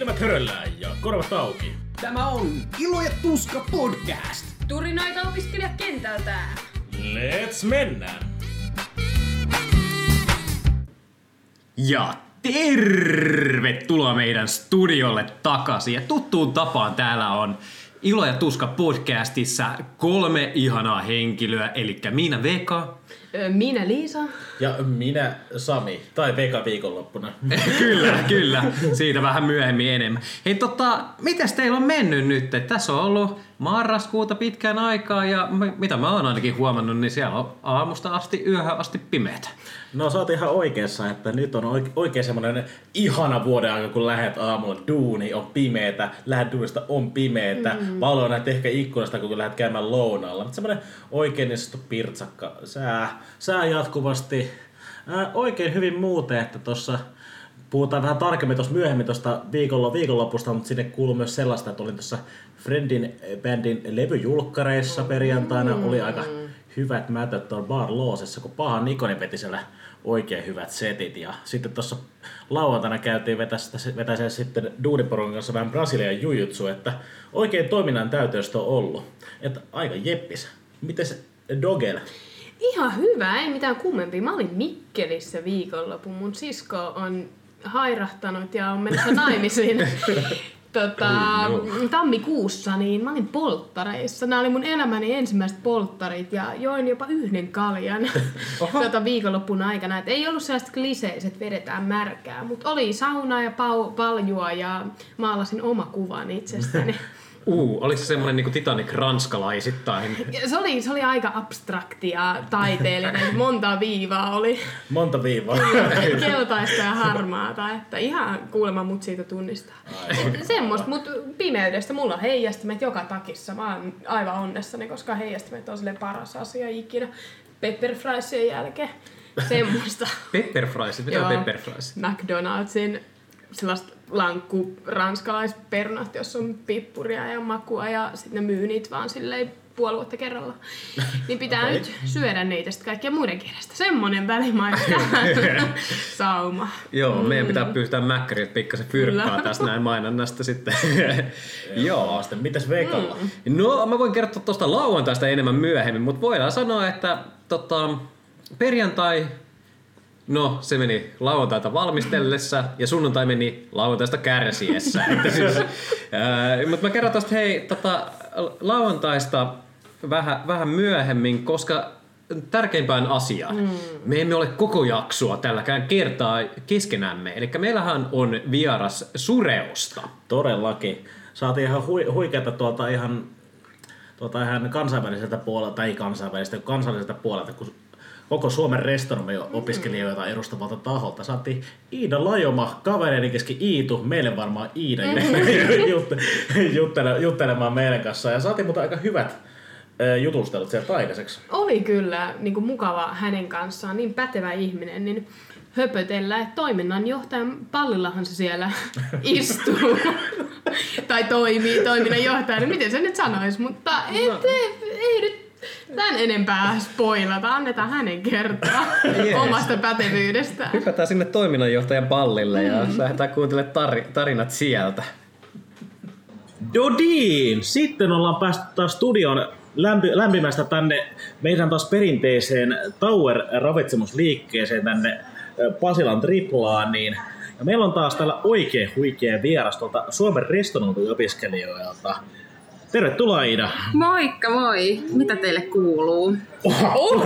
Silmät höröllään ja korvat auki. Tämä on Ilo ja Tuska podcast. Turinoita opiskelijakentältä. Let's mennään! Ja tervetuloa meidän studiolle takaisin. Ja tuttuun tapaan täällä on Ilo ja Tuska podcastissa kolme ihanaa henkilöä, eli minä Veka. Ö, Minä Liisa. Ja minä Sami, tai Veka viikonloppuna. kyllä, kyllä. Siitä vähän myöhemmin enemmän. Hei tota, mitäs teillä on mennyt nyt? Tässä on ollut marraskuuta pitkään aikaa ja m- mitä mä oon ainakin huomannut, niin siellä on aamusta asti yöhön asti pimeätä. No sä oot ihan oikeassa, että nyt on oike- oikein semmonen ihana vuoden aika, kun lähet aamulla duuni, on pimeetä, lähet duunista, on pimeetä, mm. valoa näet ehkä ikkunasta, kun lähdet käymään lounaalla. Mutta semmonen oikein niin sanottu pirtsakka, sää, sää jatkuvasti, ää, oikein hyvin muuten, että tossa Puhutaan vähän tarkemmin tuossa myöhemmin tuosta viikolla, viikonlopusta, mutta sinne kuuluu myös sellaista, että olin tuossa Friendin bändin levyjulkkareissa perjantaina. Oli aika hyvät mätöt tuolla Bar Loosessa, kun Paha Nikoni veti siellä oikein hyvät setit. Ja sitten tuossa lauantaina käytiin vetästä, vetäseen sitten Duudiporon kanssa vähän Brasilian jujutsu, että oikein toiminnan täytöstä on ollut. Että aika jeppis. Mites Dogel? Ihan hyvä, ei mitään kummempia. Mä olin Mikkelissä viikonlopun. Mun sisko on hairahtanut ja on menossa naimisiin. Tota, tammikuussa, niin mä olin polttareissa. Nämä oli mun elämäni ensimmäiset polttarit ja join jopa yhden kaljan tota, viikonloppun aikana. Et ei ollut sellaista kliseiset vedetään märkää, mutta oli sauna ja pau- paljua ja maalasin oma kuvan itsestäni. Uu, oliko se semmonen niinku Titanic ranskalaisittain? Se, oli, se oli aika abstrakti ja taiteellinen. Monta viivaa oli. Monta viivaa. Keltaista ja harmaata. Että ihan kuulemma mut siitä tunnistaa. Et Semmoista, mutta pimeydestä. Mulla on heijastimet joka takissa. Mä oon aivan onnessani, koska heijastimet on sille paras asia ikinä. Pepper friesien jälkeen. Semmoista. Pepper fries, mitä on Joo. pepper fries? McDonaldsin sellaista lankku ranskalaisperunat, jossa on pippuria ja makua ja sitten ne myy niitä vaan silleen puoli vuotta kerralla. Niin pitää Okei. nyt syödä niitä sitten kaikkien muiden kielestä. Semmonen välimaista sauma. Joo, meidän pitää pyytää mäkkäriltä pikkasen fyrkkaa tästä näin mainonnasta sitten. Joo. Sitten mitäs Vekalla? No, mä voin kertoa tuosta lauantaista enemmän myöhemmin, mutta voidaan sanoa, että tota, perjantai, no se meni lauantaita valmistellessa ja sunnuntai meni lauantaista kärsiessä. Että siis, ää, mutta mä kerron tosta hei tota, lauantaista vähän, vähän myöhemmin, koska tärkeimpään asiaan. Mm. Me emme ole koko jaksoa tälläkään kertaa keskenämme. Eli meillähän on vieras Sureosta. Todellakin. Saatiin ihan hui, huikeata tuolta ihan, tuolta ihan kansainväliseltä puolelta, tai ei kansainväliseltä, kansalliselta puolelta, kun koko Suomen restonomi-opiskelijoita edustavalta taholta. Saatiin Iida Lajoma, kavereiden kesken Iitu, meille varmaan Iida jutte, juttele, juttelemaan meidän kanssa. Ja saatiin mutta aika hyvät jutustelut sieltä aikaiseksi. Oli kyllä niin kuin mukava hänen kanssaan, niin pätevä ihminen, niin höpötellä, että toiminnanjohtajan pallillahan se siellä istuu. tai toimii toiminnanjohtajana, miten se nyt sanoisi, mutta et, ei, ei nyt tämän enempää spoilata, annetaan hänen kertoa Jees. omasta pätevyydestään. Hypätään sinne toiminnanjohtajan pallille ja lähdetään kuuntelemaan tar- tarinat sieltä. Dodin! Sitten ollaan päästy taas studion lämpi, lämpimästä tänne meidän taas perinteiseen Tower-ravitsemusliikkeeseen tänne Pasilan triplaan, niin ja meillä on taas täällä oikein huikea vieras tuolta Suomen restonointiopiskelijoilta. Tervetuloa Ida! Moikka moi! Mitä teille kuuluu? Oho!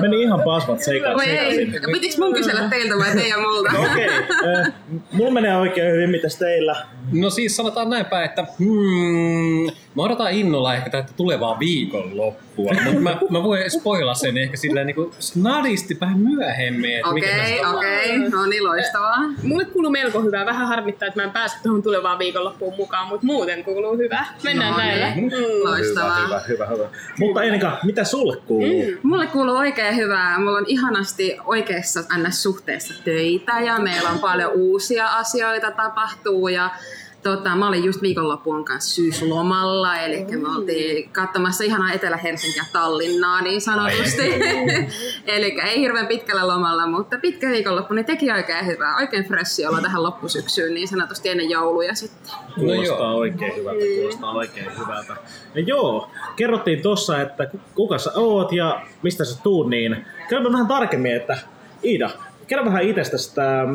Meni ihan pasmat Voi ei, pitikö mun kysellä teiltä vai teidän multa? Okei, okay. mulla menee oikein hyvin, mitäs teillä? No siis sanotaan näin päin, että hmm, mä odotan innolla ehkä tätä tulevaa viikonloppua, mutta mä, mä voin spoilaa sen ehkä silleen niin snadisti vähän myöhemmin. Okei, okei, no niin loistavaa. Mulle kuuluu melko hyvää. Vähän harmittaa, että mä en pääse tuohon tulevaan viikonloppuun mukaan, mutta muuten kuuluu hyvää. Mennään No näillä. niin. Loistavaa. Hyvä, hyvä, hyvä. Mutta Enika, mitä sulle kuuluu? Mulle kuuluu oikein hyvää. Mulla on ihanasti oikeassa NS-suhteessa töitä ja meillä on paljon uusia asioita tapahtuu ja Tota, mä olin just viikonloppuun kanssa syyslomalla, eli me oltiin katsomassa ihanaa Etelä-Helsinkiä Tallinnaa niin sanotusti. eli ei hirveän pitkällä lomalla, mutta pitkä viikonloppu, niin teki oikein hyvää. Oikein freshi olla tähän loppusyksyyn niin sanotusti ennen jouluja sitten. Kuulostaa no oikein hyvältä, kuulostaa oikein hyvältä. Ja joo, kerrottiin tossa, että kuka sä oot ja mistä sä tuut, niin kerro vähän tarkemmin, että Iida, kerro vähän itsestäsi, että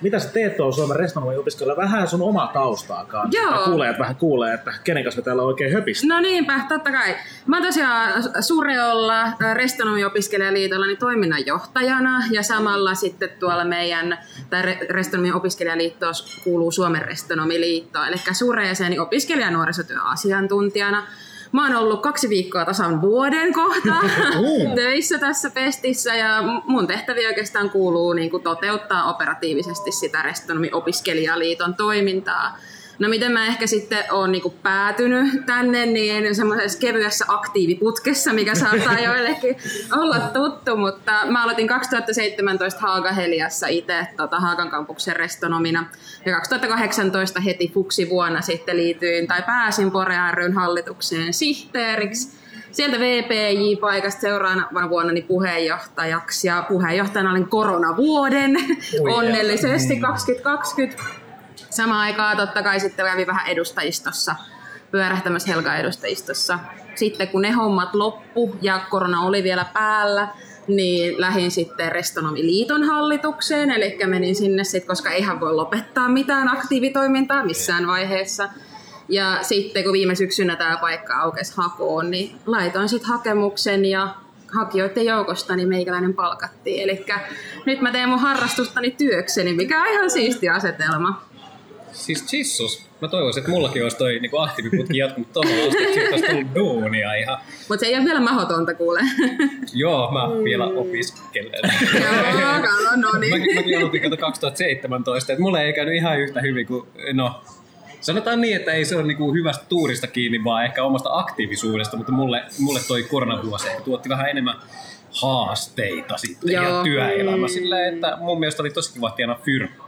mitä sä teet tuolla Suomen restauroinnin opiskella, vähän sun omaa taustaakaan. Joo. Kuulijat vähän kuulee, että kenen kanssa me täällä oikein höpistä. No niinpä, totta kai. Mä oon tosiaan Sureolla Restonomi-opiskelijaliitolla niin toiminnanjohtajana ja samalla sitten tuolla meidän, tai Restonomi-opiskelijaliitto kuuluu Suomen Restonomiliitto, eli Sureeseen niin opiskelija- ja nuorisotyöasiantuntijana. Mä oon ollut kaksi viikkoa tasan vuoden kohta töissä tässä pestissä ja mun tehtäviä oikeastaan kuuluu niin kuin toteuttaa operatiivisesti sitä Restonomi-opiskelijaliiton toimintaa. No miten mä ehkä sitten oon niinku päätynyt tänne, niin semmoisessa kevyessä aktiiviputkessa, mikä saattaa joillekin olla tuttu, mutta mä aloitin 2017 Haaga Heliassa itse tota, Haagan kampuksen restonomina. Ja 2018 heti fuksi vuonna sitten liityin tai pääsin Pore ryn hallitukseen sihteeriksi. Sieltä VPJ-paikasta seuraavana vuonna niin puheenjohtajaksi ja puheenjohtajana olin koronavuoden onnellisesti 2020 Samaan aikaan totta kai sitten kävi vähän edustajistossa, pyörähtämässä Helga-edustajistossa. Sitten kun ne hommat loppu ja korona oli vielä päällä, niin lähdin sitten Restonomiliiton hallitukseen, eli menin sinne sitten, koska eihän voi lopettaa mitään aktiivitoimintaa missään vaiheessa. Ja sitten kun viime syksynä tämä paikka aukesi hakuun, niin laitoin sitten hakemuksen ja hakijoiden joukosta niin meikäläinen palkattiin. Eli nyt mä teen mun harrastustani työkseni, mikä on ihan siisti asetelma. Siis Jesus, mä toivoisin, että mullakin olisi toi niin aktiiviputki jatkunut tuohon asti, että siitä olisi tullut duunia ihan. Mutta se ei ole vielä mahdotonta kuule. Joo, mä mm. vielä opiskelen. Joo, kato, no niin. Mäkin, mäkin aloitin 2017, että mulle ei käynyt ihan yhtä hyvin kuin, no, Sanotaan niin, että ei se ole niinku hyvästä tuurista kiinni, vaan ehkä omasta aktiivisuudesta, mutta mulle, mulle toi koronavuosi tuotti vähän enemmän haasteita sitten Joo. ja työelämä silleen, että mun mielestä oli tosi kiva tienaa fyrkkaa.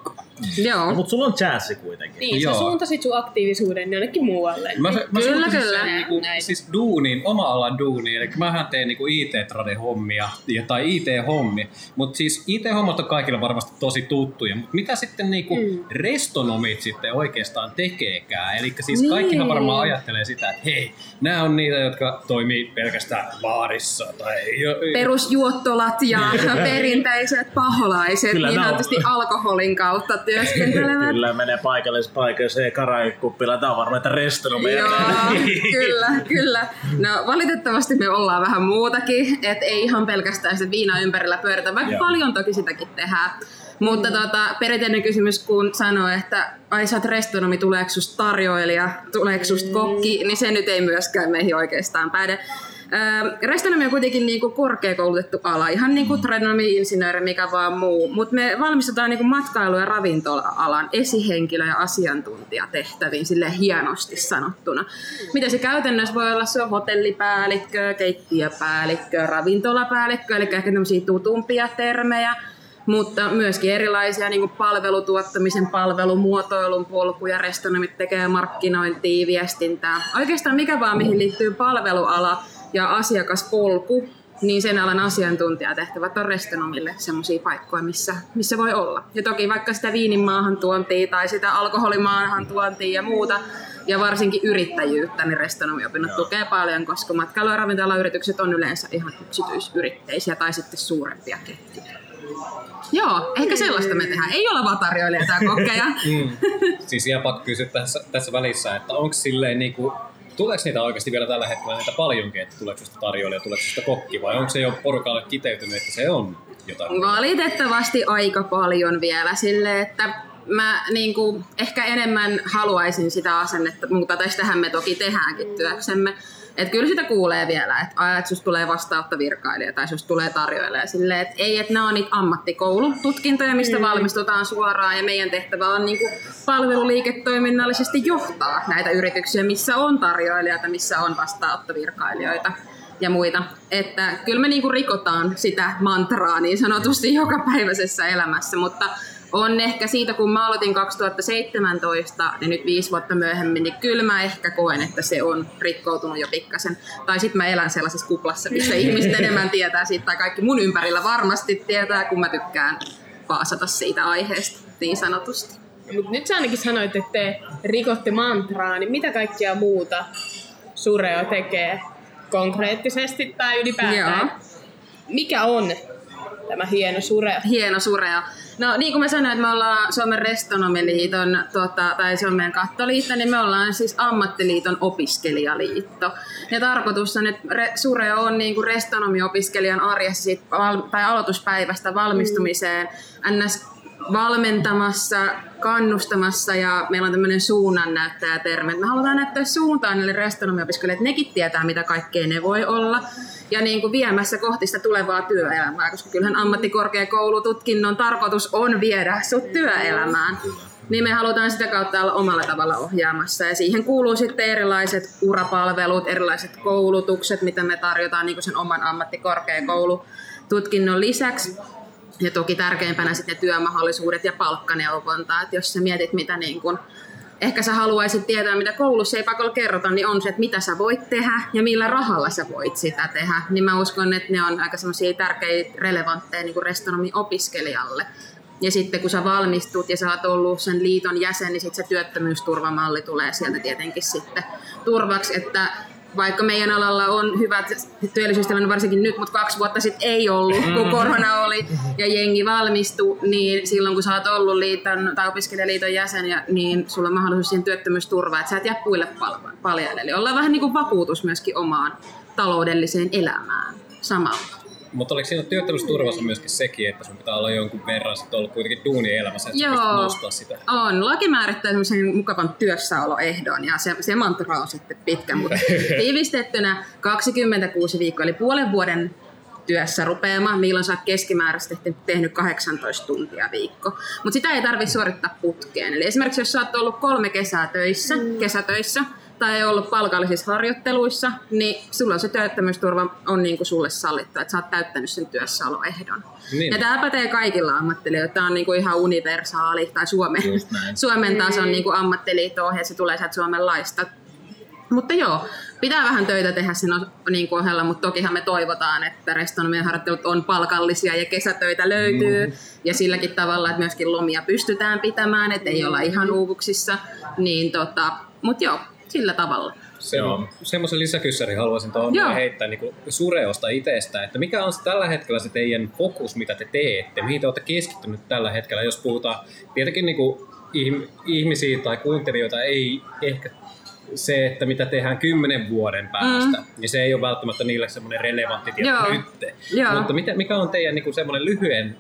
Joo. No, mutta sulla on jazzi kuitenkin. Niin, Joo. sä suuntasit sun aktiivisuuden jonnekin muualle. Mä, mä kyllä, kyllä. Sen, niinku, siis duunin, oma alan duuni, eli mähän teen niinku IT-trade-hommia ja, tai IT-hommia, mutta siis IT-hommat on kaikille varmasti tosi tuttuja, mutta mitä sitten niinku mm. restonomit sitten oikeastaan tekeekään? Eli siis niin. kaikkihan varmaan ajattelee sitä, että hei, nämä on niitä, jotka toimii pelkästään baarissa tai... Jo, Perusjuottolat ja perinteiset paholaiset, Kyllä niin on... alkoholin kautta työskentelevät. kyllä menee paikallisessa paikassa ja karaikuppila. Tämä on varmaan, että restonomi. Joo, kyllä, kyllä. No valitettavasti me ollaan vähän muutakin, että ei ihan pelkästään sitä viina ympärillä pyöritä, vaikka Joo. paljon toki sitäkin tehdään. Mutta tota, perinteinen kysymys, kun sanoo, että ai sä oot restonomi, tuleeko susta tarjoilija, tuleeko susta kokki, niin se nyt ei myöskään meihin oikeastaan päde. Restonomi on kuitenkin niinku korkeakoulutettu ala, ihan niin kuin insinööri mikä vaan muu, mutta me valmistutaan niinku matkailu- ja ravintola-alan esihenkilö- ja asiantuntijatehtäviin sille hienosti sanottuna. Mitä se käytännössä voi olla? Se on hotellipäällikkö, keittiöpäällikkö, ravintolapäällikkö, eli ehkä tämmöisiä tutumpia termejä mutta myöskin erilaisia niin kuin palvelutuottamisen, palvelumuotoilun polkuja, restonomit tekee markkinointia, viestintää. Oikeastaan mikä vaan, mihin liittyy palveluala, ja asiakaspolku, niin sen alan asiantuntijatehtävät on restonomille sellaisia paikkoja, missä, missä voi olla. Ja toki vaikka sitä viinin maahantuontia tai sitä alkoholimaahan tuontia ja muuta, ja varsinkin yrittäjyyttä, niin restonomiopinnot tukee paljon, koska matkailu- ja ravintolayritykset on yleensä ihan yksityisyritteisiä tai sitten suurempia ketjuja. Joo, ehkä sellaista me tehdään. Ei ole vaan tarjoilijoita tai kokkeja. mm. Siis ihan pakko kysyä tässä, tässä välissä, että onko silleen niin kuin tuleeko niitä oikeasti vielä tällä hetkellä niitä paljonkin, että tuleeko sitä tarjoilija, tuleeko sitä kokki vai onko se jo porukalle kiteytynyt, että se on jotain? Valitettavasti aika paljon vielä sille, että mä niin kuin, ehkä enemmän haluaisin sitä asennetta, mutta tästähän me toki tehdäänkin työksemme, että kyllä sitä kuulee vielä, että, että susta tulee vastaanottovirkailija tai susta tulee tarjoilija. Silleen, että ei, että nämä on niitä ammattikoulututkintoja, mistä mm. valmistutaan suoraan ja meidän tehtävä on niin kuin palveluliiketoiminnallisesti johtaa näitä yrityksiä, missä on tarjoilijoita, missä on vastaanottovirkailijoita ja muita. Että kyllä me niinku rikotaan sitä mantraa niin sanotusti joka päiväisessä elämässä, mutta on ehkä siitä, kun mä aloitin 2017 ja nyt viisi vuotta myöhemmin, niin kyllä mä ehkä koen, että se on rikkoutunut jo pikkasen. Tai sitten mä elän sellaisessa kuplassa, missä ihmiset enemmän tietää siitä, tai kaikki mun ympärillä varmasti tietää, kun mä tykkään paasata siitä aiheesta niin sanotusti. Mut nyt sä ainakin sanoit, että te rikotte mantraa, niin mitä kaikkia muuta Sureo tekee konkreettisesti tai ylipäätään? Joo. Mikä on tämä hieno Sureo? Hieno sureo. No niin kuin mä sanoin, että me ollaan Suomen Restonomiliiton, tota, tai meidän kattoliitto, niin me ollaan siis ammattiliiton opiskelijaliitto. Ja tarkoitus on, että re, sureo on niin kuin restonomiopiskelijan arjessa sit, val, tai aloituspäivästä valmistumiseen ns valmentamassa, kannustamassa ja meillä on tämmöinen suunnannäyttäjä termi. Me halutaan näyttää suuntaan niille restonomiopiskelijoille, että nekin tietää, mitä kaikkea ne voi olla. Ja niin kuin viemässä kohti sitä tulevaa työelämää, koska kyllähän ammattikorkeakoulututkinnon tarkoitus on viedä sut työelämään. Niin me halutaan sitä kautta olla omalla tavalla ohjaamassa. Ja siihen kuuluu sitten erilaiset urapalvelut, erilaiset koulutukset, mitä me tarjotaan niin kuin sen oman ammattikorkeakoulututkinnon lisäksi. Ja toki tärkeimpänä sitten työmahdollisuudet ja palkkaneuvonta. Että jos sä mietit, mitä niin kun, ehkä sä haluaisit tietää, mitä koulussa ei pakolla kerrota, niin on se, että mitä sä voit tehdä ja millä rahalla sä voit sitä tehdä. Niin mä uskon, että ne on aika semmoisia tärkeitä, relevantteja niin restonomi-opiskelijalle. Ja sitten kun sä valmistut ja sä oot ollut sen liiton jäsen, niin sitten se työttömyysturvamalli tulee sieltä tietenkin sitten turvaksi, että vaikka meidän alalla on hyvät työllisyystilanne varsinkin nyt, mutta kaksi vuotta sitten ei ollut, kun korona oli ja jengi valmistui, niin silloin kun sä oot ollut liiton tai opiskelijaliiton jäsen, niin sulla on mahdollisuus siihen työttömyysturvaan, että sä et jää puille pal- paljaille. Eli ollaan vähän niin kuin vakuutus myöskin omaan taloudelliseen elämään samalla. Mutta oliko siinä työttömyysturvassa myöskin sekin, että sun pitää olla jonkun verran sit ollut kuitenkin duunielämässä, että sä Joo. pystyt nostaa sitä? On. Laki määrittää semmoisen mukavan työssäoloehdon ja se, se mantra on sitten pitkä, mutta tiivistettynä 26 viikkoa, eli puolen vuoden työssä rupeama, milloin sä oot keskimääräisesti tehty- tehnyt 18 tuntia viikko. Mutta sitä ei tarvitse suorittaa putkeen. Eli esimerkiksi jos sä oot ollut kolme kesää töissä, mm. kesätöissä, tai ollut palkallisissa harjoitteluissa, niin sulla se työttömyysturva on niin kuin sulle sallittu, että sä oot täyttänyt sen työssäoloehdon. Niin. Ja tämä pätee kaikilla ammattiliitoilla. Tämä on niin kuin ihan universaali, tai Suomen. Suomen tason niin kuin ammattiliitto se tulee sieltä Suomen laista. Mutta joo, pitää vähän töitä tehdä sen niin kuin ohella, mutta tokihan me toivotaan, että restonomien harjoittelut on palkallisia ja kesätöitä löytyy. Mm. Ja silläkin tavalla, että myöskin lomia pystytään pitämään, että ei olla ihan uuvuksissa. Niin tota, mutta joo, sillä tavalla. Se, Joo. semmoisen lisäkyssärin haluaisin tuohon Joo. heittää niin Sureosta itsestä, että mikä on se tällä hetkellä se teidän fokus, mitä te teette, mihin te olette keskittynyt tällä hetkellä, jos puhutaan tietenkin niin kuin ihmisiä tai kuuntelijoita ei ehkä se, että mitä tehdään kymmenen vuoden päästä, mm. niin se ei ole välttämättä niille semmoinen relevantti tieto Joo. nyt. Joo. Mutta mitä, mikä on teidän niin kuin semmoinen lyhyen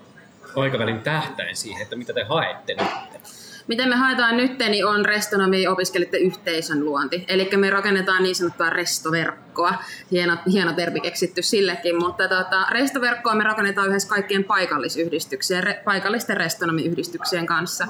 aikavälin tähtäin siihen, että mitä te haette nyt? Miten me haetaan nyt, niin on restonomi-opiskelijoiden yhteisön luonti. Eli me rakennetaan niin sanottua restoverkkoa. Hieno, hieno termi keksitty sillekin, mutta tota, restoverkkoa me rakennetaan yhdessä kaikkien paikallisyhdistyksien, re, paikallisten restonomi-yhdistyksien kanssa.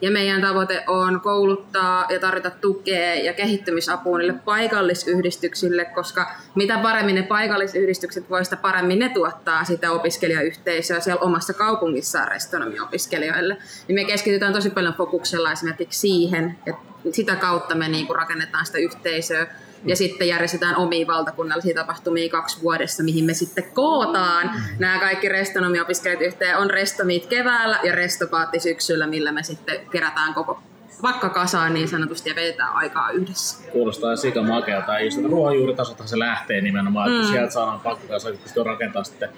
Ja meidän tavoite on kouluttaa ja tarjota tukea ja kehittymisapua niille paikallisyhdistyksille, koska mitä paremmin ne paikallisyhdistykset voi, sitä paremmin ne tuottaa sitä opiskelijayhteisöä siellä omassa kaupungissaan restonomiopiskelijoille. Niin me keskitytään tosi paljon fokuksella esimerkiksi siihen, että sitä kautta me niinku rakennetaan sitä yhteisöä ja sitten järjestetään omia valtakunnallisia tapahtumia kaksi vuodessa, mihin me sitten kootaan nämä kaikki restonomiopiskelijat yhteen. On restomit keväällä ja restopaatti syksyllä, millä me sitten kerätään koko vakka kasaan niin sanotusti ja vietetään aikaa yhdessä. Kuulostaa sika makealta. Just ruohonjuuritasolta se lähtee nimenomaan, että sieltä saadaan pakkokasa, että pystyy rakentamaan sitten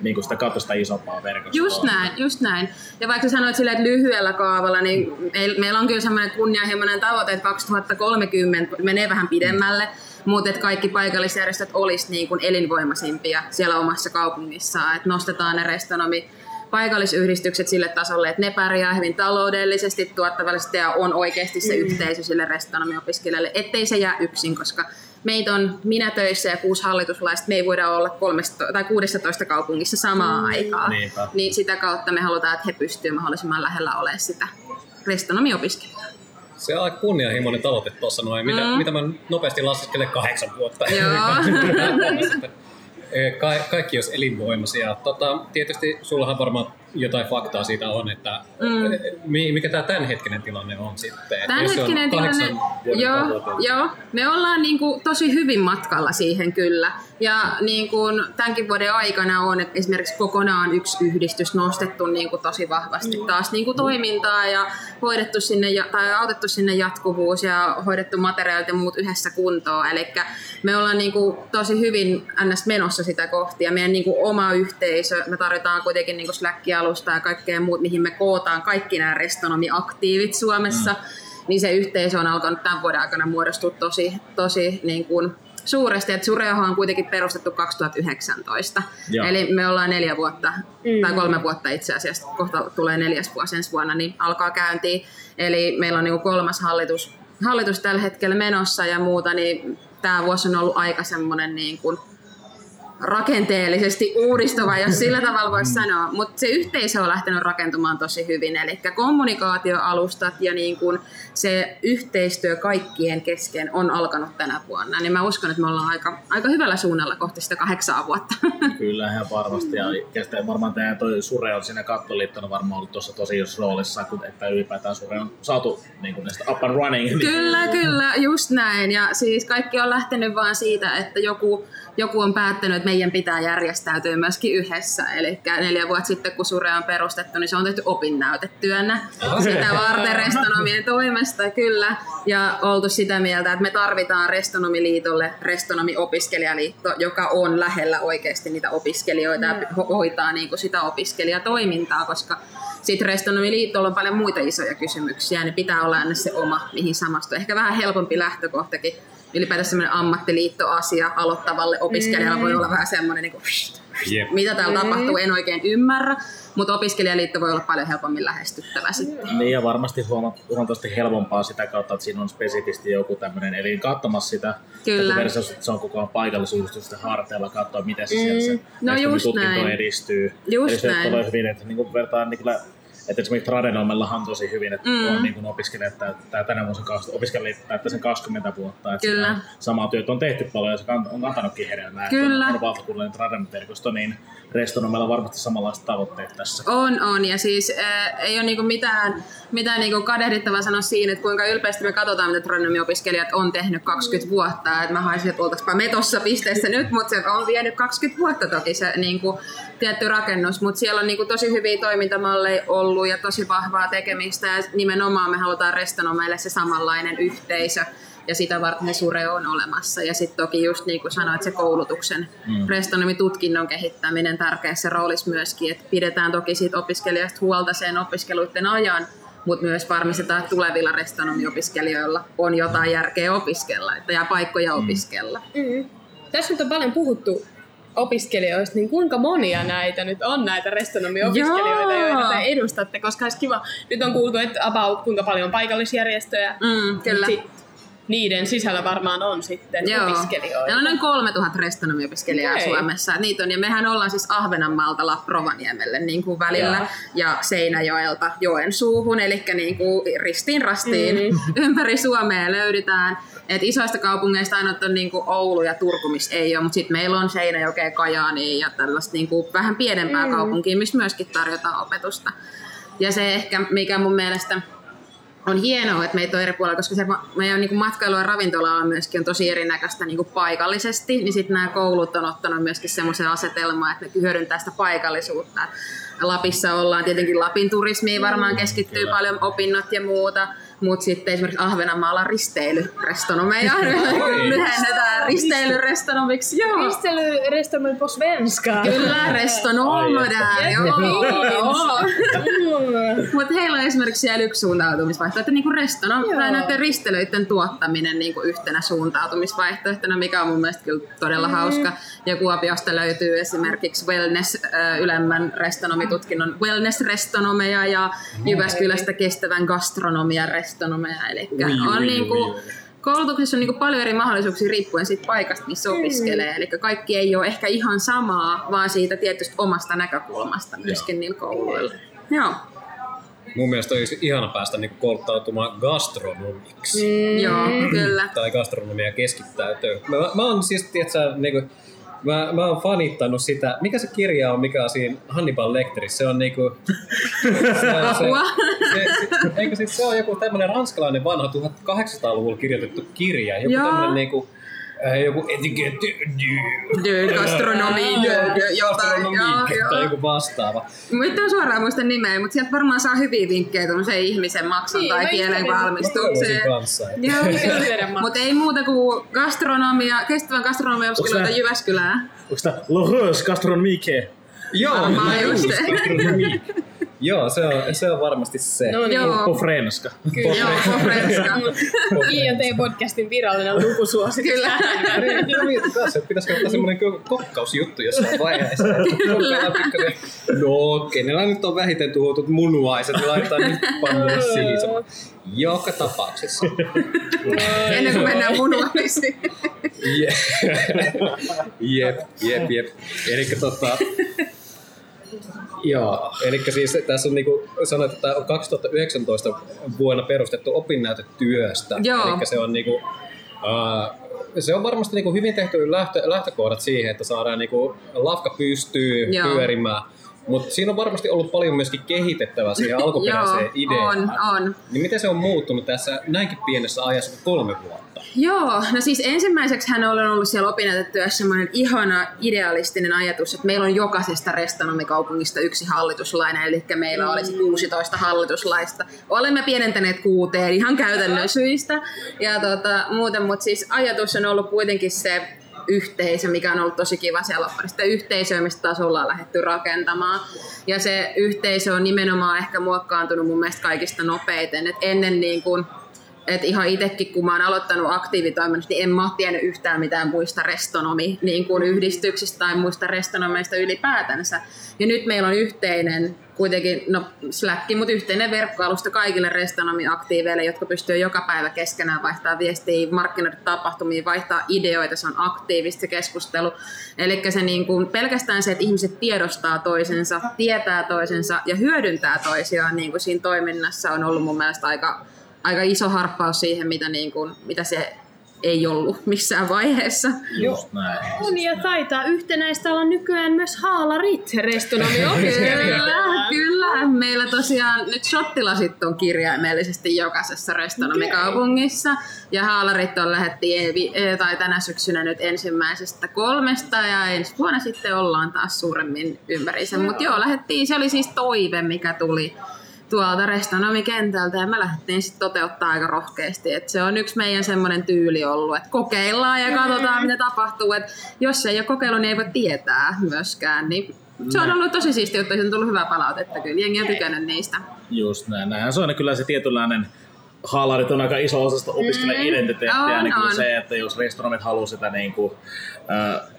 niin kuin sitä kautta sitä isompaa verkostoa. Just näin, just näin. Ja vaikka sanoit silleen, että lyhyellä kaavalla, niin meil- meillä on kyllä semmoinen kunnianhimoinen tavoite, että 2030 menee vähän pidemmälle, mutta että kaikki paikallisjärjestöt olisi niin kuin elinvoimaisimpia siellä omassa kaupungissaan, että nostetaan ne restonomi paikallisyhdistykset sille tasolle, että ne pärjää hyvin taloudellisesti, tuottavallisesti ja on oikeasti se yhteisö sille restonomiopiskelijalle, ettei se jää yksin, koska meitä on minä töissä ja kuusi hallituslaista, me ei voida olla 13, tai 16 kaupungissa samaan aikaan. Niinpä. Niin sitä kautta me halutaan, että he pystyvät mahdollisimman lähellä olemaan sitä restonomiopiskelijaa. Se on aika kunnianhimoinen tavoite tuossa noin. Mitä, Mm. mitä mä nopeasti laskeskelen kahdeksan vuotta. Joo. Ka- kaikki olisi elinvoimaisia. Tota, tietysti sullahan varmaan jotain faktaa siitä on, että mm. mikä tämä tämänhetkinen tilanne on sitten? Tämänhetkinen tilanne, joo, joo, me ollaan niinku tosi hyvin matkalla siihen kyllä. Ja niin kuin tämänkin vuoden aikana on että esimerkiksi kokonaan yksi yhdistys nostettu niin kuin tosi vahvasti taas niin kuin toimintaa ja hoidettu sinne, tai autettu sinne jatkuvuus ja hoidettu materiaalit ja muut yhdessä kuntoon. Eli me ollaan niin kuin tosi hyvin ns. menossa sitä kohti ja meidän niin kuin oma yhteisö, me tarvitaan kuitenkin niin Slack-alusta ja kaikkea muut, mihin me kootaan kaikki nämä restonomi-aktiivit Suomessa. Mm. Niin se yhteisö on alkanut tämän vuoden aikana muodostua tosi, tosi niin kuin suuresti, että Sureoho on kuitenkin perustettu 2019. Joo. Eli me ollaan neljä vuotta, mm. tai kolme vuotta itse asiassa, kohta tulee neljäs vuosi ensi vuonna, niin alkaa käyntiin. Eli meillä on niin kolmas hallitus, hallitus tällä hetkellä menossa ja muuta, niin tämä vuosi on ollut aika semmoinen niin kuin rakenteellisesti uudistuva, jos sillä tavalla voisi sanoa. Mutta se yhteisö on lähtenyt rakentumaan tosi hyvin, eli kommunikaatioalustat ja niin kun se yhteistyö kaikkien kesken on alkanut tänä vuonna. Niin mä uskon, että me ollaan aika, aika hyvällä suunnalla kohti sitä kahdeksaa vuotta. Kyllä, ihan varmasti. Ja, ja varmaan tämä toi Sure on siinä kattoliittona varmaan ollut tuossa tosi jos roolissa, kun että ylipäätään Sure on saatu niin kuin up and running. Kyllä, kyllä, just näin. Ja siis kaikki on lähtenyt vaan siitä, että joku joku on päättänyt, että meidän pitää järjestäytyä myöskin yhdessä. Eli neljä vuotta sitten, kun Sure on perustettu, niin se on tehty opinnäytetyönä sitä varten restonomien toimesta, kyllä. Ja oltu sitä mieltä, että me tarvitaan Restonomiliitolle Restonomi-opiskelijaliitto, joka on lähellä oikeasti niitä opiskelijoita ja hoitaa niin kuin sitä opiskelijatoimintaa, koska sitten Restonomiliitolla on paljon muita isoja kysymyksiä, niin pitää olla aina se oma, mihin samastua. Ehkä vähän helpompi lähtökohtakin ylipäätään semmoinen ammattiliittoasia aloittavalle opiskelijalle mm. voi olla vähän semmoinen, niin kuin, yep. mitä täällä mm. tapahtuu, en oikein ymmärrä, mutta opiskelijaliitto voi olla paljon helpommin lähestyttävä sitten. Niin ja varmasti huomattavasti helpompaa sitä kautta, että siinä on spesifisti joku tämmöinen elin katsomassa sitä, Kyllä. että se on koko ajan paikallisyhdistysten harteilla katsoa, miten se mm. siellä se no just tutkinto näin. edistyy. Just Eli näin. Se hyvin, että niin kuin vertaan niin kyllä että esimerkiksi Tradenomellahan on tosi hyvin, että mm. on niin kuin opiskelijat täyttää tänä vuonna opiskelijat täyttää sen 20 vuotta. Että Kyllä. Samaa työtä on tehty paljon ja se on kantanutkin hedelmää. Kyllä. On valtakunnallinen Tradenom-verkosto, niin Restonomella on varmasti samanlaiset tavoitteet tässä. On, on. Ja siis äh, ei ole niinku mitään, mitään niinku kadehdittavaa sanoa siinä, että kuinka ylpeästi me katsotaan, mitä Tradenomi-opiskelijat on tehnyt 20 vuotta. Et mä haisin, että oltaisiin me tossa pisteessä nyt, mutta se on vienyt 20 vuotta toki se niinku, tietty rakennus. Mutta siellä on niinku tosi hyviä toimintamalleja ollut ja tosi vahvaa tekemistä ja nimenomaan me halutaan Restonomeille se samanlainen yhteisö ja sitä varten se Sure on olemassa. Ja sitten toki just niin kuin sanoit, se koulutuksen mm. restonomitutkinnon kehittäminen tärkeässä roolissa myöskin, että pidetään toki siitä opiskelijasta huolta sen opiskeluiden ajan, mutta myös varmistetaan, että tulevilla restonomiopiskelijoilla on jotain järkeä opiskella että ja paikkoja mm. opiskella. Mm. Tässä nyt on paljon puhuttu opiskelijoista, niin kuinka monia näitä nyt on näitä restonomiopiskelijoita, joita te edustatte, koska olisi kiva, nyt on kuultu, että about kuinka paljon paikallisjärjestöjä, mm, kyllä. Sit, niiden sisällä varmaan on sitten Joo. opiskelijoita. Meillä on noin 3000 restonomiopiskelijaa okay. Suomessa. Niitä on, ja mehän ollaan siis Ahvenanmaalta Rovaniemelle niin kuin välillä ja. ja Seinäjoelta Joensuuhun, eli niin kuin ristiin rastiin mm. ympäri Suomea löydetään. Et isoista kaupungeista aina on niin kuin Oulu ja Turku, missä ei ole, mutta sitten meillä on Seinäjoke, Kajaani ja tällaista niin kuin vähän pienempää mm. kaupunkia, missä myöskin tarjotaan opetusta. Ja se ehkä, mikä mun mielestä on hienoa, että meitä on eri puolilla, koska se meidän niin matkailu- ja ravintola on myöskin on tosi erinäköistä niin kuin paikallisesti, niin sitten nämä koulut on ottanut myöskin semmoisen asetelman, että ne hyödyntää sitä paikallisuutta. Lapissa ollaan tietenkin Lapin turismiin varmaan keskittyy mm, paljon opinnot ja muuta, mutta sitten esimerkiksi Ahvenanmaalla risteilyrestonomeja lyhennetään risteilyrestonomiksi. Joo. Risteilyrestonomi på svenska. Kyllä, restonomer joo. Mutta heillä on esimerkiksi siellä yksi suuntautumisvaihtoehto, että niinku restonom, tai näiden ristelöiden tuottaminen niinku yhtenä suuntautumisvaihtoehtona, mikä on mun mielestä kyllä todella mm. hauska. Ja Kuopiosta löytyy esimerkiksi wellness ylemmän restonomitutkinnon wellness-restonomeja ja Jyväskylästä kestävän gastronomian restonomeja. Eli ui, on ui, niin kuin, ui, koulutuksessa on niin kuin paljon eri mahdollisuuksia riippuen siitä paikasta, missä mm. opiskelee. Eli kaikki ei ole ehkä ihan samaa, vaan siitä tietysti omasta näkökulmasta myöskin Joo. niillä kouluilla. Joo. Mun mielestä olisi ihana päästä niin kouluttautumaan gastronomiksi. Mm. Joo, kyllä. Tai gastronomia keskittäytyy. Mä, mä oon siis, tiedätkö, niin kuin, Mä, mä oon fanittanut sitä. Mikä se kirja on, mikä on siinä Hannibal Lecterissa? Se on niinku... Se, on se, se, se, eikö siis se on joku tämmönen ranskalainen vanha 1800-luvulla kirjoitettu kirja. Joku Joo. tämmönen niinku... Äh, joku etiketti... Gastronomi. Joo, tai joo. joku vastaava. Mä en suoraan muista nimeä, mutta sieltä varmaan saa hyviä vinkkejä tuollaisen ihmisen maksun Niin, tai kielen valmistukseen. Mutta ei muuta kuin gastronomia, kestävän gastronomian Onks opiskelijoita Jyväskylään. Onko tää L'Heureuse Gastronomique? Joo, Varmaan just. Joo, se on, se on varmasti se. No niin. Joo. På franska. Joo, Pofrenska. INT-podcastin virallinen lukusuositus. Kyllä. Niin, mietin taas, että pitäisikö ottaa semmoinen kokkausjuttu jossain vaiheessa. Pikkasen, no kenellä nyt on vähiten tuhotut munuaiset, niin laittaa nyt pannulle siihen. Joka tapauksessa. Ennen kuin mennään munuaisiin. Je- jep, jep, jep. Elikkä tota... Joo, eli siis tässä on niinku sanoit, että tämä on 2019 vuonna perustettu opinnäytetyöstä. Joo. Eli se on niinku, uh, se on varmasti niinku hyvin tehty lähtö, lähtökohdat siihen, että saadaan niinku lafka pystyy Joo. pyörimään. Mutta siinä on varmasti ollut paljon myöskin kehitettävää siihen alkuperäiseen Joo, ideaan. on, on. Niin miten se on muuttunut tässä näinkin pienessä ajassa kuin kolme vuotta? Joo, no siis ensimmäiseksi hän on ollut siellä opinnäytetyössä semmoinen ihana idealistinen ajatus, että meillä on jokaisesta restonomikaupungista yksi hallituslainen, eli meillä olisi 16 hallituslaista. Olemme pienentäneet kuuteen ihan käytännön syistä. Ja tota, muuten, mutta siis ajatus on ollut kuitenkin se yhteisö, mikä on ollut tosi kiva siellä loppari. Sitä ollaan lähdetty rakentamaan. Ja se yhteisö on nimenomaan ehkä muokkaantunut mun mielestä kaikista nopeiten. Et ennen niin kuin, et ihan itsekin, kun mä oon aloittanut aktiivitoiminnassa, niin en mä tiennyt yhtään mitään muista restonomi niin kuin yhdistyksistä tai muista restonomeista ylipäätänsä. Ja nyt meillä on yhteinen, kuitenkin, no Slack, mutta yhteinen verkkoalusta kaikille restonomiaktiiveille, jotka pystyy joka päivä keskenään vaihtaa viestiä, markkinoida tapahtumia, vaihtaa ideoita, se on aktiivista keskustelu. Eli se niin kuin, pelkästään se, että ihmiset tiedostaa toisensa, tietää toisensa ja hyödyntää toisiaan niin kuin siinä toiminnassa on ollut mun mielestä aika aika iso harppaus siihen, mitä, niin kuin, mitä se ei ollut missään vaiheessa. Just näin. On ja taitaa yhtenäistä olla nykyään myös haalarit restonomi Kyllä, kyllä. Meillä tosiaan nyt shottilasit on kirjaimellisesti jokaisessa restonomikaupungissa. Ja haalarit on lähettiin vi- eh, tai tänä syksynä nyt ensimmäisestä kolmesta ja ensi vuonna sitten ollaan taas suuremmin ympärissä. Mutta joo, lähettiin, se oli siis toive, mikä tuli tuolta restonomikentältä ja me lähdettiin sitten toteuttaa aika rohkeasti. Et se on yksi meidän semmoinen tyyli ollut, että kokeillaan ja katsotaan mitä tapahtuu. Et jos ei ole kokeilu, niin ei voi tietää myöskään. Niin se on ollut tosi siistiä, että on tullut hyvää palautetta kyllä. Jengi on tykännyt niistä. Just näin. Näinhän se on kyllä se tietynlainen haalarit on aika iso osa sitä opiskelijan identiteettiä, On, niin kyllä on. se, että jos restonomit haluaa sitä, niin kuin,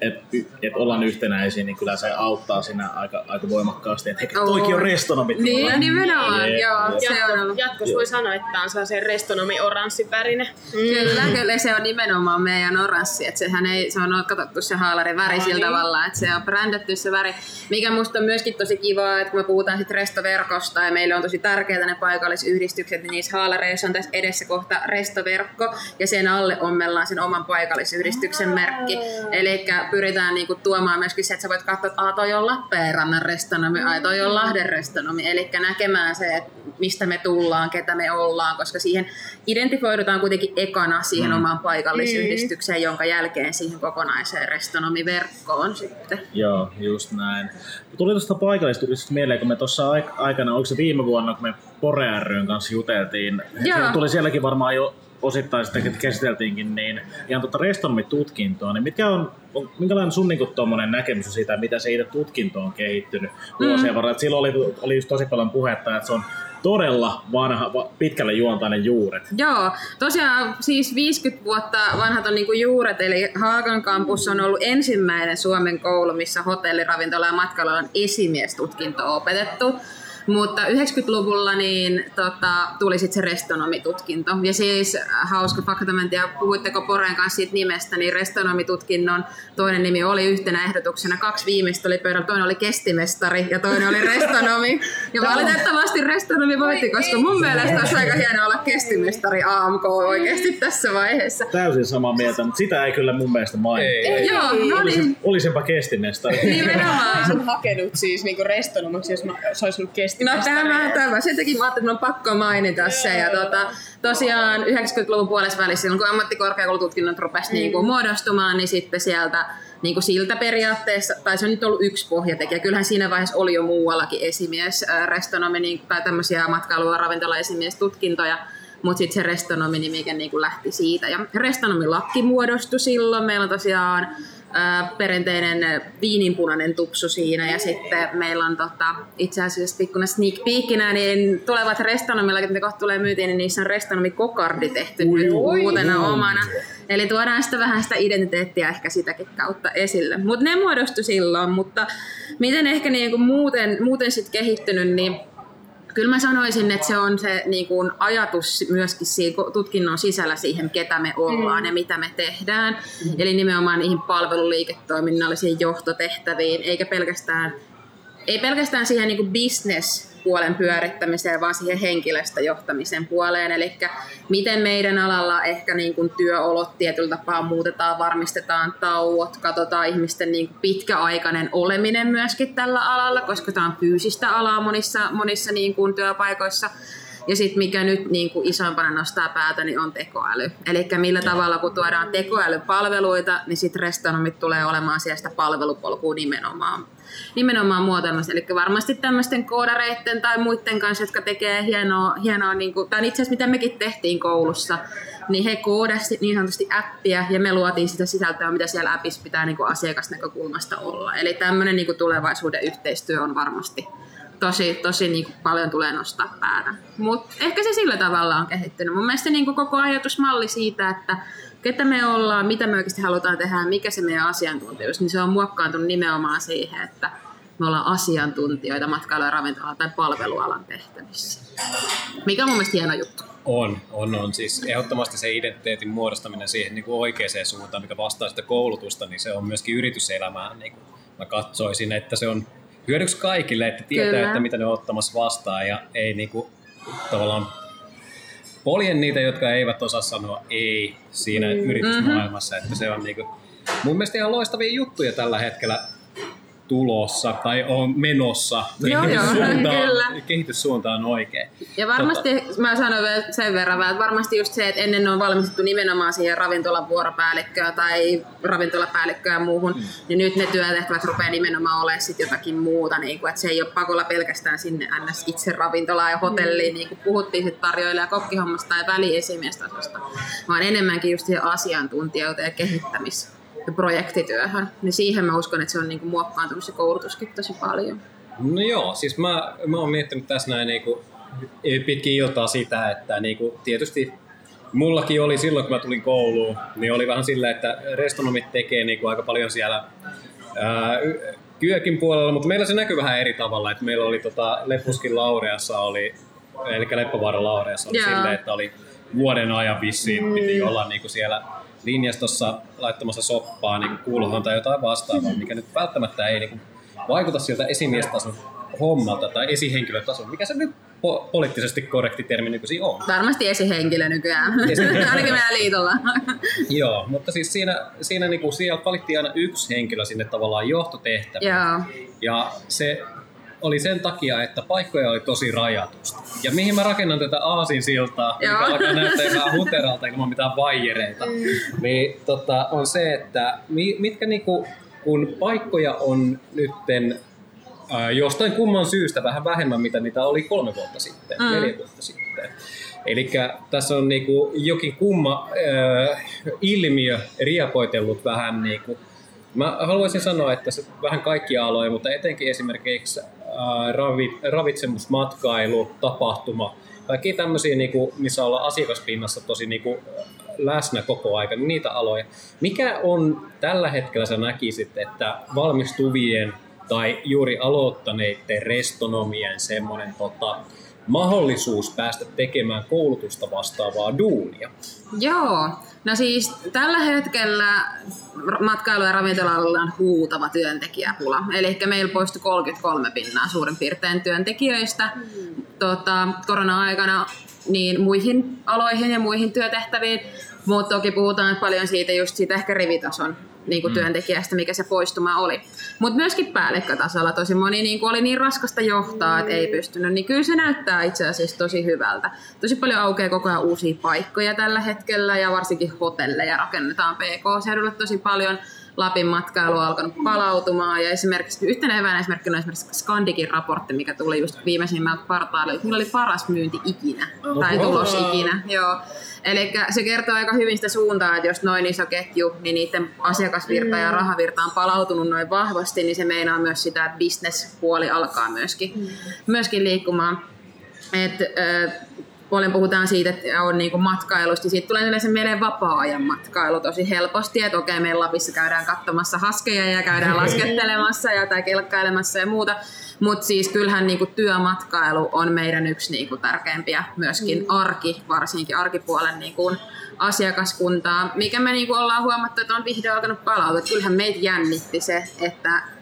että et ollaan yhtenäisiä, niin kyllä se auttaa siinä aika, aika voimakkaasti, että hei, toikin on restonomit. Niin, nimenomaan. Jep, Joo, jep. se on ollut. Jatkossa voi sanoa, että tämä on sellaisen restonomi oranssivärinen. Kyllä, kyllä se on nimenomaan meidän oranssi, että sehän ei, se on katsottu se haalarin väri Ai sillä niin. tavalla, että se on brändätty se väri, mikä musta on myöskin tosi kivaa, että kun me puhutaan sit restoverkosta ja meille on tosi tärkeää ne paikallisyhdistykset, niin niissä haalareissa on tässä edessä kohta restoverkko ja sen alle ommellaan sen oman paikallisyhdistyksen merkki. Eli pyritään niinku tuomaan myöskin se, että sä voit katsoa, että "Aa, toi on Lappeenrannan restonomi, ai toi on Lahden restonomi, eli näkemään se, että mistä me tullaan, ketä me ollaan, koska siihen identifioidutaan kuitenkin ekana siihen omaan paikallisyhdistykseen, jonka jälkeen siihen kokonaiseen restonomiverkkoon sitten. Joo, just näin. Tuli tuosta paikallistyritystä mieleen, kun me tuossa aik- aikana, oliko se viime vuonna, kun me Pore ryn kanssa juteltiin, Joo. tuli sielläkin varmaan jo osittain sitä että käsiteltiinkin, niin ihan tuota restonomitutkintoa, niin mitkä on, on, minkälainen sun niin tuommoinen näkemys on siitä, mitä se itse tutkinto on kehittynyt vuosien mm. varrella? Silloin oli, oli just tosi paljon puhetta, että se on todella vanha, va- pitkälle juontainen juuret. Joo, tosiaan siis 50 vuotta vanhat on niinku juuret, eli Haagan kampus on ollut ensimmäinen Suomen koulu, missä hotelliravintola ja matkailualan esimiestutkinto on opetettu. Mutta 90-luvulla niin, tota, tuli sitten se restonomitutkinto. Ja siis äh, hauska fakta, en tiedä, puhuitteko Poren kanssa siitä nimestä, niin restonomitutkinnon toinen nimi oli yhtenä ehdotuksena. Kaksi viimeistä oli pöydällä, toinen oli kestimestari ja toinen oli restonomi. Ja valitettavasti restonomi voitti, koska mun mielestä olisi aika hienoa olla kestimestari AMK oikeasti tässä vaiheessa. Täysin samaa mieltä, mutta sitä ei kyllä mun mielestä mainittu. Ei. Joo, no niin. Olisinpa kestimestari. Nimenomaan. Olisin hakenut siis niinku restonomaksi, jos mä, se olisi ollut No tämä, tämä. Sen takia mä ajattelin, että on pakko mainita se. Ja tota, tosiaan 90-luvun puolessa välissä, silloin kun ammattikorkeakoulututkinnot rupesi niin kuin muodostumaan, niin sitten sieltä niin kuin siltä periaatteessa, tai se on nyt ollut yksi pohjatekijä. Kyllähän siinä vaiheessa oli jo muuallakin esimies, restonomi niin, tai tämmöisiä matkailu- ja ravintolaesimiestutkintoja, mutta sitten se restonomi-nimike niin kuin lähti siitä. Ja restonomilakki muodostui silloin. Meillä on tosiaan perinteinen viininpunainen tupsu siinä ja sitten meillä on tota, itse asiassa pikkuinen sneak peekinä, niin tulevat restonomilla, mitä kohta tulee myytiin, niin niissä on restonomikokardi tehty nyt uutena omana. Eli tuodaan sitä vähän sitä identiteettiä ehkä sitäkin kautta esille. Mutta ne muodostui silloin, mutta miten ehkä niinku muuten, muuten sit kehittynyt, niin Kyllä mä sanoisin, että se on se niin kuin ajatus myöskin siinä tutkinnon sisällä siihen, ketä me ollaan mm. ja mitä me tehdään. Mm. Eli nimenomaan niihin palveluliiketoiminnallisiin johtotehtäviin, eikä pelkästään, ei pelkästään siihen niin kuin business puolen pyörittämiseen, vaan siihen henkilöstöjohtamisen puoleen. Eli miten meidän alalla ehkä niin kuin työolot tietyllä tapaa muutetaan, varmistetaan tauot, katsotaan ihmisten niin kuin pitkäaikainen oleminen myöskin tällä alalla, koska tämä on fyysistä alaa monissa, monissa niin kuin työpaikoissa. Ja sitten mikä nyt niin kuin isoimpana nostaa päätä, niin on tekoäly. Eli millä tavalla kun tuodaan tekoälypalveluita, niin sitten restonomit tulee olemaan siellä sitä palvelupolkua nimenomaan nimenomaan muotoilmassa. Eli varmasti tämmöisten koodareiden tai muiden kanssa, jotka tekee hienoa, hienoa niin kuin, tai itse asiassa mitä mekin tehtiin koulussa, niin he koodasivat niin sanotusti appia ja me luotiin sitä sisältöä, mitä siellä appissa pitää niin kuin asiakasnäkökulmasta olla. Eli tämmöinen niin kuin tulevaisuuden yhteistyö on varmasti tosi, tosi niin kuin paljon tulee nostaa päätä. Mutta ehkä se sillä tavalla on kehittynyt. Mun mielestä niin kuin koko ajatusmalli siitä, että ketä me ollaan, mitä me oikeasti halutaan tehdä, mikä se meidän asiantuntijuus, niin se on muokkaantunut nimenomaan siihen, että me ollaan asiantuntijoita matkailu- ja ravintola- tai palvelualan tehtävissä. Mikä on mun mielestä hieno juttu. On, on, on. Siis ehdottomasti se identiteetin muodostaminen siihen niin kuin oikeaan suuntaan, mikä vastaa sitä koulutusta, niin se on myöskin yrityselämään. Niin kuin mä katsoisin, että se on hyödyksi kaikille, että tietää, Kyllä. että mitä ne on ottamassa vastaan ja ei niin kuin, tavallaan poljen niitä, jotka eivät osaa sanoa ei siinä Mm. yritysmaailmassa. Että se on niin kuin, mun mielestä ihan loistavia juttuja tällä hetkellä tulossa tai on menossa. Joo, joo, Kehityssuunta on- kyllä. Kehityssuunta on oikein. Ja varmasti, mä sanon vielä sen verran, että varmasti just se, että ennen on valmistettu nimenomaan siihen ravintolan vuoropäällikköä tai ravintolapäällikköä ja muuhun, mm. niin nyt ne työtehtävät rupeaa nimenomaan olemaan sit jotakin muuta, niin kuin, että se ei ole pakolla pelkästään sinne ns. itse ravintolaan ja hotelliin, niin kuin puhuttiin sit tarjoilija- ja kokkihommasta tai väliesimiestasosta, vaan enemmänkin just siihen asiantuntijoita ja kehittämis- ja projektityöhön. Niin siihen mä uskon, että se on niin kuin muokkaantunut se koulutuskin tosi paljon. No joo, siis mä, mä oon miettinyt tässä näin niinku pitkin iltaa sitä, että niinku tietysti mullakin oli silloin, kun mä tulin kouluun, niin oli vähän silleen, että restonomit tekee niinku aika paljon siellä ää, kyökin puolella, mutta meillä se näkyy vähän eri tavalla, että meillä oli tota, Lepuskin Laureassa oli, eli Leppävaaran Laureassa oli Joo. silleen, että oli vuoden ajan vissiin piti olla niinku siellä linjastossa laittamassa soppaa niin kuulohan tai jotain vastaavaa, mikä nyt välttämättä ei niin vaikuta siltä esimiestason hommalta tai esihenkilötason, mikä se nyt po- poliittisesti korrekti termi nykyisin on. Varmasti esihenkilö nykyään, ainakin meidän liitolla. Joo, mutta siis siinä, siinä niin kuin, siellä valittiin aina yksi henkilö sinne tavallaan johtotehtäviin. Joo. Ja se oli sen takia, että paikkoja oli tosi rajatusti. Ja mihin mä rakennan tätä aasinsiltaa, mikä Joo. alkaa näyttää vähän huteralta ilman mitään vaijereita, niin tota, on se, että mi, mitkä niinku, kun paikkoja on nytten ää, jostain kumman syystä vähän vähemmän, mitä niitä oli kolme vuotta sitten, Mm. mm. neljä vuotta sitten. Eli tässä on niinku jokin kumma ää, ilmiö riepoitellut vähän niinku Mä haluaisin sanoa, että se vähän kaikkia aloja, mutta etenkin esimerkiksi ää, ravi, ravitsemus, matkailu, tapahtuma, kaikki tämmöisiä, niinku, missä ollaan asiakaspinnassa tosi niinku, läsnä koko aika, niin niitä aloja. Mikä on tällä hetkellä sä näkisit, että valmistuvien tai juuri aloittaneiden restonomien semmoinen tota, mahdollisuus päästä tekemään koulutusta vastaavaa duunia? Joo, no siis tällä hetkellä matkailu- ja ravintola on huutava työntekijäpula. Eli meillä poistui 33 pinnaa suurin piirtein työntekijöistä tota, korona-aikana niin muihin aloihin ja muihin työtehtäviin. Mutta toki puhutaan paljon siitä just siitä ehkä rivitason niin kuin työntekijästä, mikä se poistuma oli. Mutta myöskin päällikkötasolla tosi moni niin kuin oli niin raskasta johtaa, että ei pystynyt, niin kyllä se näyttää itse asiassa tosi hyvältä. Tosi paljon aukeaa koko ajan uusia paikkoja tällä hetkellä ja varsinkin hotelleja rakennetaan PK-seudulle tosi paljon. Lapin matkailu on alkanut palautumaan ja esimerkiksi yhtenä hyvänä esimerkkinä on esimerkiksi Skandikin raportti, mikä tuli just viimeisimmältä kvartaalilta. Niillä oli paras myynti ikinä tai tulos ikinä. Joo. Eli se kertoo aika hyvin sitä suuntaa, että jos noin iso ketju, niin niiden asiakasvirta ja rahavirta on palautunut noin vahvasti, niin se meinaa myös sitä, että bisnespuoli alkaa myöskin, myöskin liikkumaan. Et, paljon puhutaan siitä, että on niinku matkailusta, siitä tulee yleensä mieleen vapaa-ajan matkailu tosi helposti, että okei, meillä Lapissa käydään katsomassa haskeja ja käydään laskettelemassa ja tai kelkkailemassa ja muuta, mutta siis kyllähän niinku työmatkailu on meidän yksi niinku tärkeimpiä myöskin arki, varsinkin arkipuolen niinku asiakaskuntaa, mikä me niinku ollaan huomattu, että on vihdoin alkanut palautua. Kyllähän meitä jännitti se, että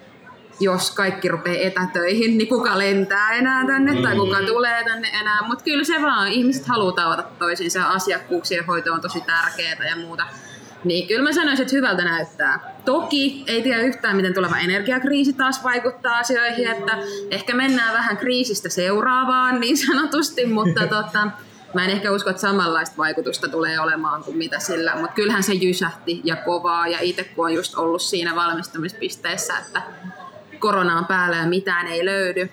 jos kaikki rupeaa etätöihin, niin kuka lentää enää tänne tai kuka tulee tänne enää. Mutta kyllä se vaan, ihmiset haluaa tavata toisiinsa, asiakkuuksien hoito on tosi tärkeää ja muuta. Niin kyllä mä sanoisin, että hyvältä näyttää. Toki ei tiedä yhtään, miten tuleva energiakriisi taas vaikuttaa asioihin, että ehkä mennään vähän kriisistä seuraavaan niin sanotusti, mutta tota, mä en ehkä usko, että samanlaista vaikutusta tulee olemaan kuin mitä sillä, mutta kyllähän se jysähti ja kovaa ja itse kun on just ollut siinä valmistumispisteessä, että korona on päällä ja mitään ei löydy,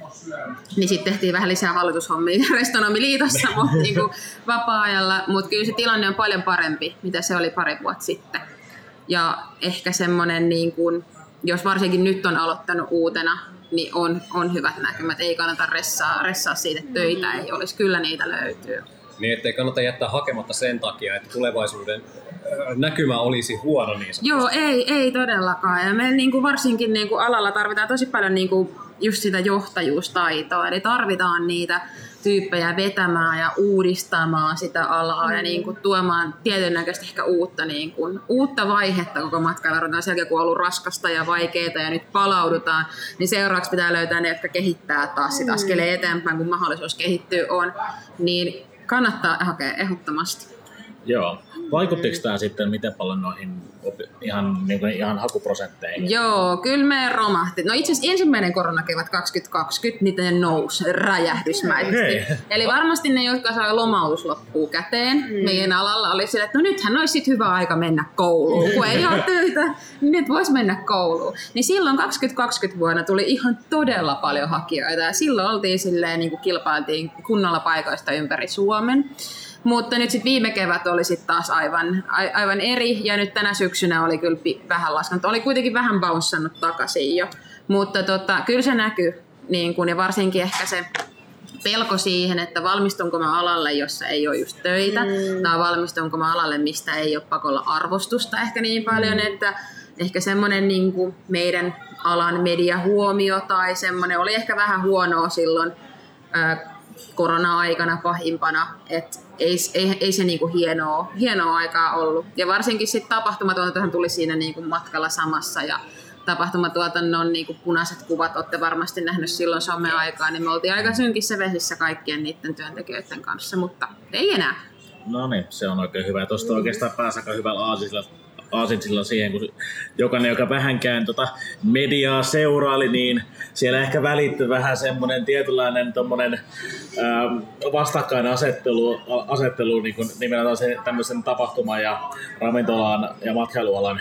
niin sitten tehtiin vähän lisää hallitushommia Restonomiliitossa mutta niin kuin vapaa-ajalla, mutta kyllä se tilanne on paljon parempi, mitä se oli pari vuotta sitten. Ja ehkä semmoinen, niin kuin, jos varsinkin nyt on aloittanut uutena, niin on, on hyvät näkymät. Ei kannata ressaa, ressaa siitä, että töitä ei olisi. Kyllä niitä löytyy. Niin, ettei kannata jättää hakematta sen takia, että tulevaisuuden ö, näkymä olisi huono niin sanotusti. Joo, ei, ei todellakaan. Ja me niin kuin varsinkin niin kuin alalla tarvitaan tosi paljon niin kuin just sitä johtajuustaitoa. Eli tarvitaan niitä tyyppejä vetämään ja uudistamaan sitä alaa ja niin kuin tuomaan tietyn näköistä ehkä uutta, niin kuin, uutta vaihetta koko matkailuun. Sen jälkeen kun on ollut raskasta ja vaikeaa ja nyt palaudutaan, niin seuraavaksi pitää löytää ne, jotka kehittää taas sitä askeleen eteenpäin, kun mahdollisuus kehittyy on. Niin kannattaa hakea ehdottomasti. Joo. Vaikuttiko tämä sitten miten paljon noihin ihan, niin kuin ihan hakuprosentteihin? Joo, kyllä me romahti. No itse asiassa ensimmäinen koronakevät 2020, niin ne nousi räjähdysmäisesti. Okei. Eli varmasti ne, jotka sai lomautus loppuu käteen, mm. meidän alalla oli sille, että no nythän olisi sit hyvä aika mennä kouluun. Kun ei ole töitä, niin nyt voisi mennä kouluun. Niin silloin 2020 vuonna tuli ihan todella paljon hakijoita ja silloin oltiin silleen, niin kuin kilpailtiin kunnolla paikoista ympäri Suomen. Mutta nyt sitten viime kevät oli sitten taas aivan, a- aivan eri ja nyt tänä syksynä oli kyllä pi- vähän laskenut. Oli kuitenkin vähän bounsannut takaisin jo. Mutta tota, kyllä se näkyy niin kun, ja varsinkin ehkä se pelko siihen, että valmistunko mä alalle, jossa ei ole just töitä, mm. tai valmistunko mä alalle, mistä ei ole pakolla arvostusta ehkä niin paljon, mm. että ehkä semmoinen niin kuin meidän alan mediahuomio tai semmoinen oli ehkä vähän huonoa silloin ää, korona-aikana pahimpana, että ei, ei, ei se niinku hienoa, hienoa aikaa ollut. Ja varsinkin sitten tapahtumatuotantohan tuli siinä niinku matkalla samassa ja tapahtumatuotannon niinku punaiset kuvat olette varmasti nähnyt silloin someaikaa, niin me oltiin aika synkissä vesissä kaikkien niiden työntekijöiden kanssa, mutta ei enää. No niin, se on oikein hyvä. Tuosta oikeastaan pääsi aika hyvällä aasisilla, aasinsilla siihen, kun jokainen, joka vähänkään tota mediaa seuraili, niin siellä ehkä välittyi vähän semmoinen tietynlainen tommonen, ähm, vastakkainasettelu asettelu, niin kuin nimenomaan se tämmöisen tapahtuma- ja ravintolaan ja matkailualan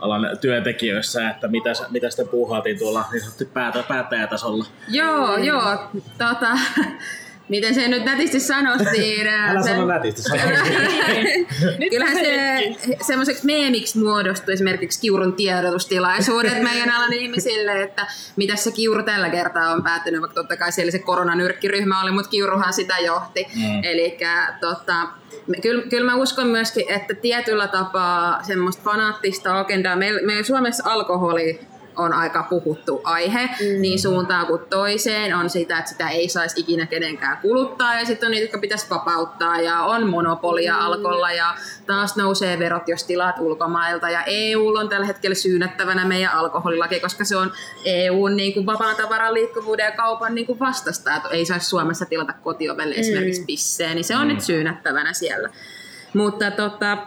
alan työntekijöissä, että mitä, mitä sitten puuhaatiin tuolla niin päätä, päättäjätasolla. Joo, joo. Tota, miten se nyt nätisti sanottiin? Älä se- sano nätisti, sano Kyllähän se semmoiseksi meemiksi muodostui esimerkiksi Kiurun tiedotustilaisuudet meidän alan ihmisille, että mitä se Kiuru tällä kertaa on päättynyt, vaikka totta kai siellä se koronanyrkkiryhmä oli, mutta Kiuruhan sitä johti. Mm. Eli tota, kyllä, kyllä mä uskon myöskin, että tietyllä tapaa semmoista fanaattista agendaa, meillä, meillä Suomessa alkoholi on aika puhuttu aihe, mm. niin suuntaan kuin toiseen on sitä, että sitä ei saisi ikinä kenenkään kuluttaa ja sitten on niitä, jotka pitäisi vapauttaa ja on monopolia mm. alkolla ja taas nousee verot, jos tilaat ulkomailta ja EU on tällä hetkellä syynättävänä meidän alkoholilaki, koska se on EUn niin kuin vapaan tavaran liikkuvuuden ja kaupan niin kuin vastasta, että ei saisi Suomessa tilata kotiovelle mm. esimerkiksi pisseen, niin se on mm. nyt syynättävänä siellä. Mutta tota,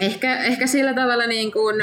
ehkä, ehkä sillä tavalla niin kuin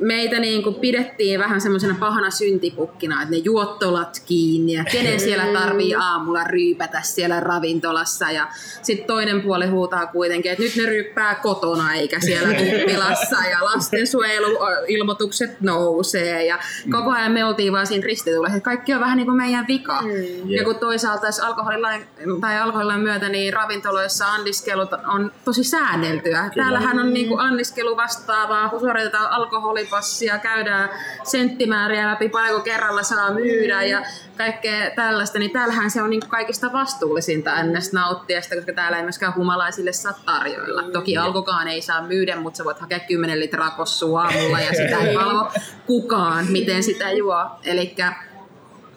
meitä niin kuin pidettiin vähän semmoisena pahana syntipukkina, että ne juottolat kiinni ja kenen siellä tarvii aamulla ryypätä siellä ravintolassa. Ja sitten toinen puoli huutaa kuitenkin, että nyt ne ryyppää kotona eikä siellä kuppilassa ja lastensuojeluilmoitukset nousee. Ja koko ajan me oltiin vaan siinä ristitulessa, että kaikki on vähän niin kuin meidän vika. Mm. Ja kun toisaalta jos alkoholilain, tai alkoholilain myötä niin ravintoloissa anniskelut on tosi säänneltyä. Kyllä. Täällähän on niin kuin anniskelu vastaavaa, suoritetaan alkoholi alipassia, käydään senttimääriä läpi, paljonko kerralla saa myydä ja kaikkea tällaista, niin täällähän se on niin kaikista vastuullisinta ns. nauttia sitä, koska täällä ei myöskään humalaisille saa tarjoilla. Toki alkokaan ei saa myydä, mutta sä voit hakea 10 litraa kossua aamulla ja sitä ei valvo kukaan, miten sitä juo. Eli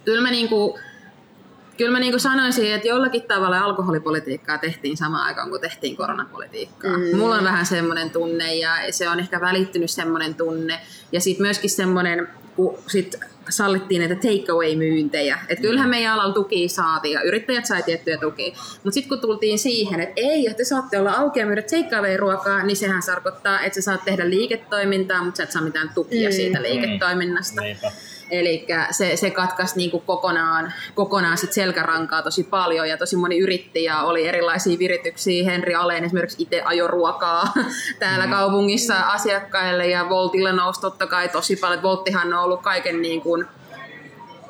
kyllä mä niinku, kyllä mä niin sanoisin, että jollakin tavalla alkoholipolitiikkaa tehtiin samaan aikaan kuin tehtiin koronapolitiikkaa. Mm. Mulla on vähän semmoinen tunne ja se on ehkä välittynyt semmoinen tunne. Ja sitten myöskin semmoinen, kun sit sallittiin näitä takeaway-myyntejä. Että kyllähän meidän alalla tuki saatiin ja yrittäjät sai tiettyjä tukia. Mutta sitten kun tultiin siihen, että ei, että te saatte olla auki ja myydä takeaway-ruokaa, niin sehän tarkoittaa, että sä saat tehdä liiketoimintaa, mutta sä et saa mitään tukia mm. siitä liiketoiminnasta. Mm. Eli se, se katkaisi niin kuin kokonaan, kokonaan sit selkärankaa tosi paljon ja tosi moni yritti ja oli erilaisia virityksiä. Henri Aleen esimerkiksi itse ajo ruokaa täällä mm. kaupungissa asiakkaille ja Voltille nousi totta kai tosi paljon. Volttihan on ollut kaiken niin kuin,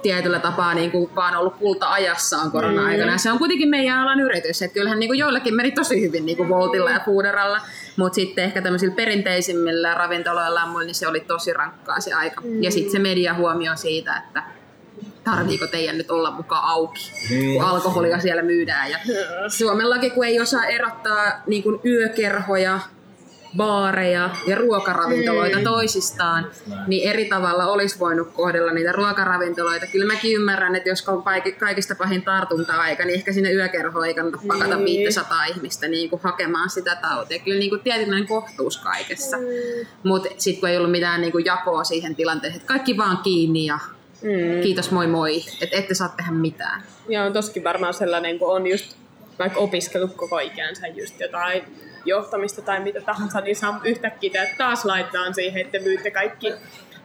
tietyllä tapaa niin kuin vaan ollut kulta-ajassaan korona-aikana. Mm. Se on kuitenkin meidän alan yritys, että kyllähän niin kuin joillekin meni tosi hyvin niin kuin Voltilla ja Fooderalla, mutta sitten ehkä tämmöisillä perinteisimmillä ravintoloilla ja muilla, niin se oli tosi rankkaa se aika. Mm. Ja sitten se media huomio siitä, että tarviiko teidän nyt olla mukaan auki, mm. kun alkoholia siellä myydään. Ja Suomellakin, kun ei osaa erottaa niin kuin yökerhoja baareja ja ruokaravintoloita mm. toisistaan, niin eri tavalla olisi voinut kohdella niitä ruokaravintoloita. Kyllä mäkin ymmärrän, että jos on kaikista pahin tartunta-aika, niin ehkä sinne yökerhoon ei kannata pakata mm. 500 ihmistä niin kuin hakemaan sitä tautia. Kyllä niin kuin tietynlainen kohtuus kaikessa. Mm. Mutta sitten kun ei ollut mitään niin kuin jakoa siihen tilanteeseen, että kaikki vaan kiinni ja mm. kiitos moi moi, että ette saa tehdä mitään. Ja on toskin varmaan sellainen, kun on just vaikka opiskellut koko ikänsä just jotain johtamista tai mitä tahansa, niin saa yhtäkkiä että taas laitetaan siihen, että myytte kaikki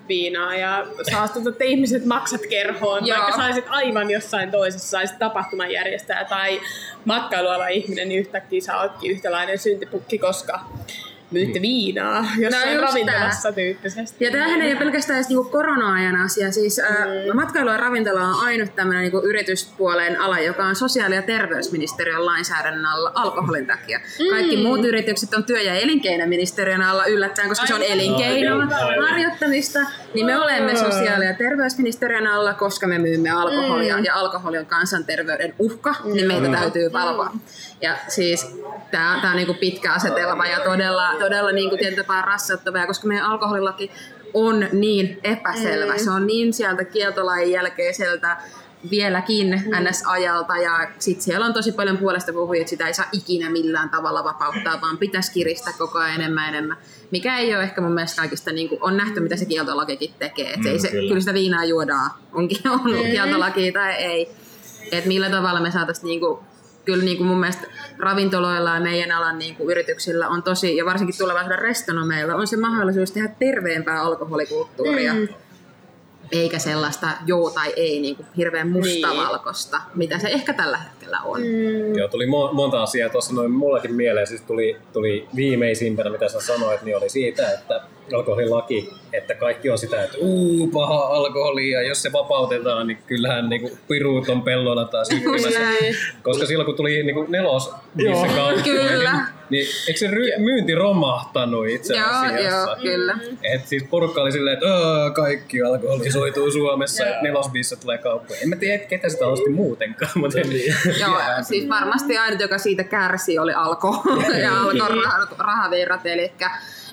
viinaa ja saastutatte ihmiset maksat kerhoon, Joo. vaikka saisit aivan jossain toisessa, saisit tapahtumanjärjestäjä tai matkailuala ihminen, niin yhtäkkiä sä ootkin yhtäläinen syntipukki, koska myytte niin. viinaa jossain no ravintolassa tää. tyyppisesti. Ja tämähän ei ole pelkästään edes niinku korona-ajan asia. Siis, mm. äh, matkailu ja ravintola on ainut tämmöinen niinku yrityspuolen ala, joka on sosiaali- ja terveysministeriön lainsäädännön alla alkoholin takia. Mm. Kaikki muut yritykset on työ- ja elinkeinoministeriön alla yllättäen, koska Ai, se on elinkeinoa harjoittamista. Niin me olemme sosiaali- ja terveysministeriön alla, koska me myymme alkoholia mm. ja alkoholi on kansanterveyden uhka, mm. niin meitä täytyy valvoa. Mm. Ja siis tämä on niinku pitkä asetelma ja todella, todella niinku tietyllä rassattava, koska meidän alkoholilaki on niin epäselvä. Mm. Se on niin sieltä kieltolain jälkeiseltä vieläkin mm. NS-ajalta ja sitten siellä on tosi paljon puolesta puhujia, että sitä ei saa ikinä millään tavalla vapauttaa, vaan pitäisi kiristää koko ajan enemmän enemmän. Mikä ei ole ehkä mun mielestä kaikista, niin kuin, on nähty mitä se kieltolakikin tekee. Mm, ei se, kyllä. kyllä sitä viinaa juodaan, onkin ollut mm. kieltolaki tai ei. Että millä tavalla me saataisiin niin kuin, kyllä niin kuin mun mielestä ravintoloilla ja meidän alan niin kuin yrityksillä on tosi, ja varsinkin tulevaisuuden restonomeilla, on se mahdollisuus tehdä terveempää alkoholikulttuuria. Mm eikä sellaista joo tai ei niin kuin hirveän mustavalkoista, niin. mitä se ehkä tällä hetkellä on. Mm. Joo, tuli mo- monta asiaa tuossa noin mullakin mieleen. Siis tuli, tuli viimeisimpänä, mitä sä sanoit, niin oli siitä, että alkoholilaki, että kaikki on sitä, että uu, paha alkoholi, ja jos se vapautetaan, niin kyllähän niin kuin piruut on pellolla taas Koska silloin kun tuli niin kuin nelos Kyllä. Niin, niin eikö se ry- myynti romahtanut itse asiassa? Joo, joo, kyllä. Et siis porukka oli silleen, että kaikki alkoholisoituu Suomessa, että nelosbiissa tulee kauppoja. En mä tiedä, ketä sitä osti muutenkaan. Mutta niin. Joo, siis varmasti ainut, joka siitä kärsi, oli alko ja alkon rahavirrat. Eli